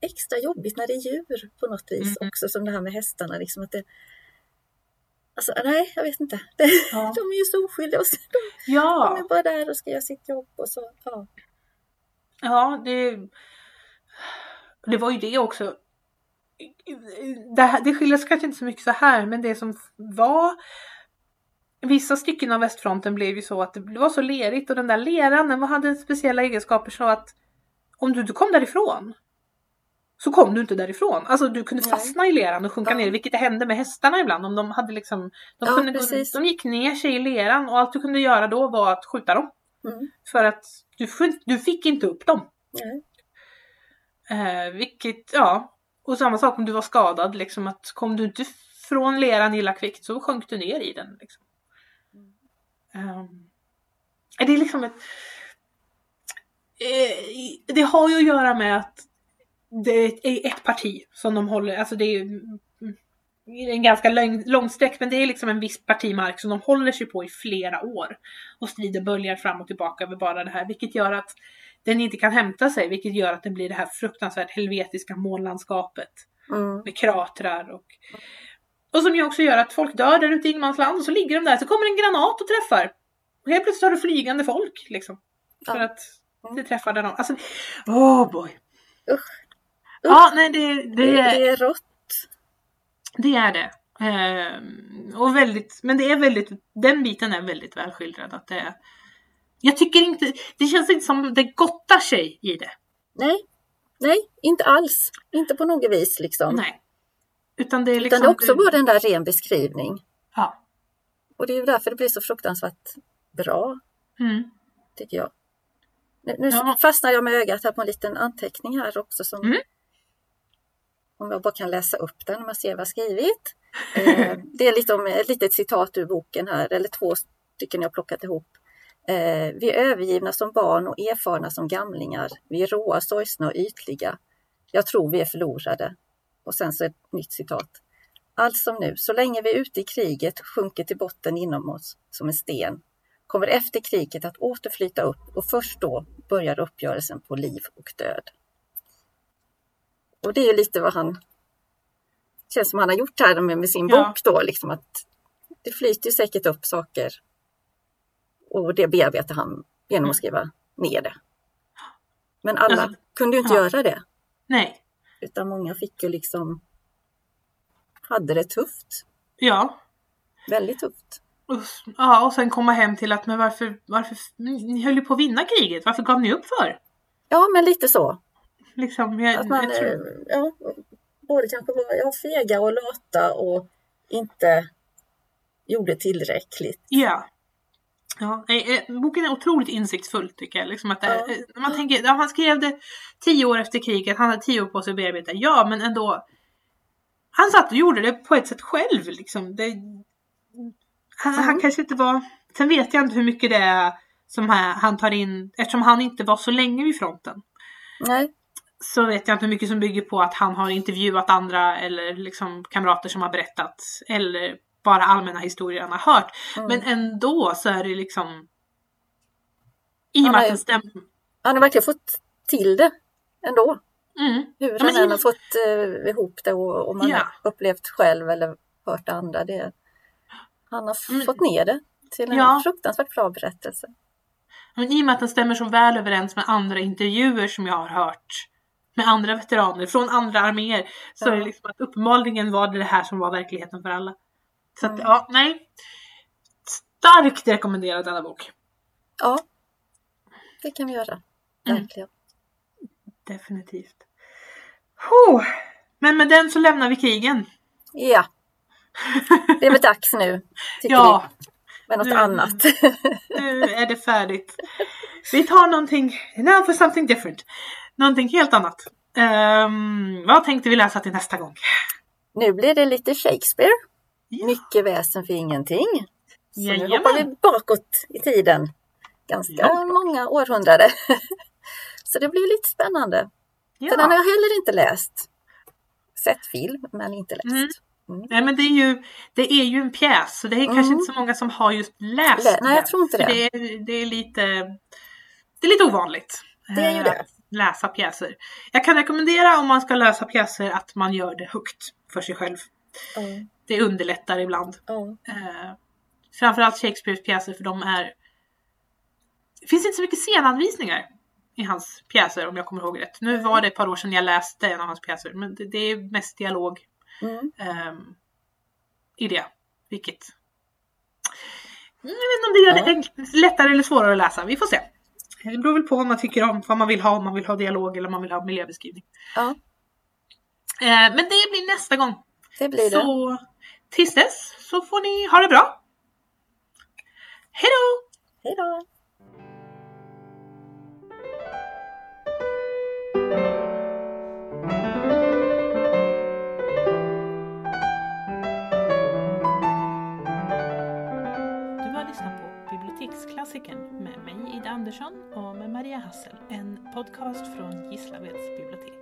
extra jobbigt när det är djur på något vis Mm. också, som det här med hästarna. Liksom, att det, Alltså, nej, jag vet inte. Ja. De är ju så oskyldiga och så, de, de Ja, är bara där och ska göra sitt jobb och så. Ja. ja det, det var ju det också. Det, det skiljer sig kanske inte så mycket så här, men det som var Vissa stycken av västfronten blev ju så att det var så lerigt och den där leran den hade speciella egenskaper så att om du inte kom därifrån så kom du inte därifrån. Alltså du kunde Nej. fastna i leran och sjunka Ja. ner, vilket det hände med hästarna ibland. Om de hade liksom, de, Ja, kunde precis. de gick ner sig i leran och allt du kunde göra då var att skjuta dem. Mm. För att du, du fick inte upp dem. Nej. Eh, vilket, ja. Och samma sak om du var skadad, liksom att kom du inte från leran illa kvickt så sjönk du ner i den. Liksom. Ehm, det är liksom ett... Eh, det har ju att göra med att det är ett parti som de håller, alltså det är är en ganska lång, långsträck men det är liksom en viss partimark som de håller sig på i flera år. Och striden böljar fram och tillbaka över bara det här vilket gör att den inte kan hämta sig vilket gör att det blir det här fruktansvärt helvetiska månlandskapet Mm. med kratrar och och som ju också gör att folk dör där ute i ingenmansland och så ligger de där så kommer en granat och träffar. Och helt plötsligt har du flygande folk liksom. För Ja. att det träffade någon. Alltså, oh boy. Usch. Ja, nej det, det, Det, det är rått. det är det. Ehm, och väldigt, men det är väldigt, den biten är väldigt välskildrad. Att det jag tycker inte, det känns inte som det gottar sig i det. Nej, nej, inte alls. Inte på något vis liksom. Nej. Utan det är liksom... Utan det är också bara den där ren beskrivning. Ja. Och det är ju därför det blir så fruktansvärt bra, Mm. tycker jag. Nu, nu Ja. fastnar jag med ögat här på en liten anteckning här också. Som, Mm. Om jag bara kan läsa upp den, om jag ser vad jag har skrivit. Eh, det är lite om, ett litet citat ur boken här, eller två stycken jag plockat ihop. Eh, vi är övergivna som barn och erfarna som gamlingar. Vi är råa, sorgsna och ytliga. Jag tror vi är förlorade. Och sen så ett nytt citat. Allt som nu, så länge vi är ute i kriget sjunker till botten inom oss som en sten, kommer efter kriget att återflyta upp och först då börjar uppgörelsen på liv och död. Och det är ju lite vad han känns som han har gjort här med, med sin Ja. bok då, liksom att det flyter säkert upp saker och det bearbetar han genom att skriva ner det. Men alla Alltså, kunde ju inte ja. göra det, Nej. utan många fick ju liksom hade det tufft, Ja. väldigt tufft. Ja, och sen komma hem till att men varför, varför, ni höll ju på att vinna kriget, varför gav ni upp för? Ja, men lite så. Liksom, jag, Att man jag tror, eh, ja, både kanske var ja, fega och lata och inte gjorde tillräckligt. ja. Ja, eh, eh, boken är otroligt insiktsfull tycker jag. Liksom att, det- Ja. eh, när man tänker, ja, han skrev det tio år efter kriget, han hade tio år på sig att bearbeta. Ja, men ändå. Han satt och gjorde det på ett sätt själv. Liksom. Det, han, han Mm. kanske inte var... Sen vet jag inte hur mycket det är som han, han tar in, eftersom han inte var så länge vid fronten. Nej, så vet jag inte hur mycket som bygger på att han har intervjuat andra eller liksom kamrater som har berättat eller bara allmänna historier han har hört. Mm. Men ändå så är det liksom i och med att den stämmer. han har verkligen fått till det ändå. Mm. Hur Ja, han än har fått eh, ihop det och, och man Ja. har upplevt själv eller hört andra. Det, han har Men- fått ner det till en Ja. fruktansvärt bra berättelse. Men i och med att den stämmer så väl överens med andra intervjuer som jag har hört med andra veteraner från andra arméer så är det liksom att uppenbarligen var det det här som var verkligheten för alla. Så att Mm. ja, nej. Starkt rekommenderad denna bok. Ja, det kan vi göra. Mm. Verkligen. Definitivt. Huh. Men med den så lämnar vi krigen. Ja, det är väl dags nu, tycker Ja, vi, med något nu- annat. nu är det färdigt. Vi tar någonting, now for something different. Någonting helt annat. Ehm, vad tänkte vi läsa till nästa gång? nu blir det lite Shakespeare. Ja. Mycket väsen för ingenting. Så nu hoppar vi bakåt i tiden. Ganska Ja. många århundraden. Så det blir lite spännande. Ja. För den har jag heller inte läst. Sett film, men inte läst. Mm. Nej men det är ju, det är ju en pjäs så det är kanske Mm. inte så många som har just läst Lä- nej, jag tror inte det. det. är, det är lite Det är lite ovanligt. Det är ju eh, det. Läsa pjäser. Jag kan rekommendera om man ska läsa pjäser att man gör det högt för sig själv. Ja. Det underlättar ibland. Ja. Eh, framförallt Shakespeares pjäser för de är... Det finns inte så mycket scenanvisningar i hans pjäser om jag kommer ihåg rätt. Nu var det ett par år sedan jag läste en av hans pjäser men det, det är mest dialog Mm. ehm, i det. Vilket... Jag vet inte om det gör det lättare eller svårare att läsa. Vi får se. Det beror väl på vad man tycker om, vad man vill ha, om man vill ha dialog eller om man vill ha miljöbeskrivning. ja, Eh, men det blir nästa gång. det blir det. Så tills dess så får ni ha det bra. Hej då! Hej då! Andersson och med Maria Hassel, en podcast från Gislaveds bibliotek.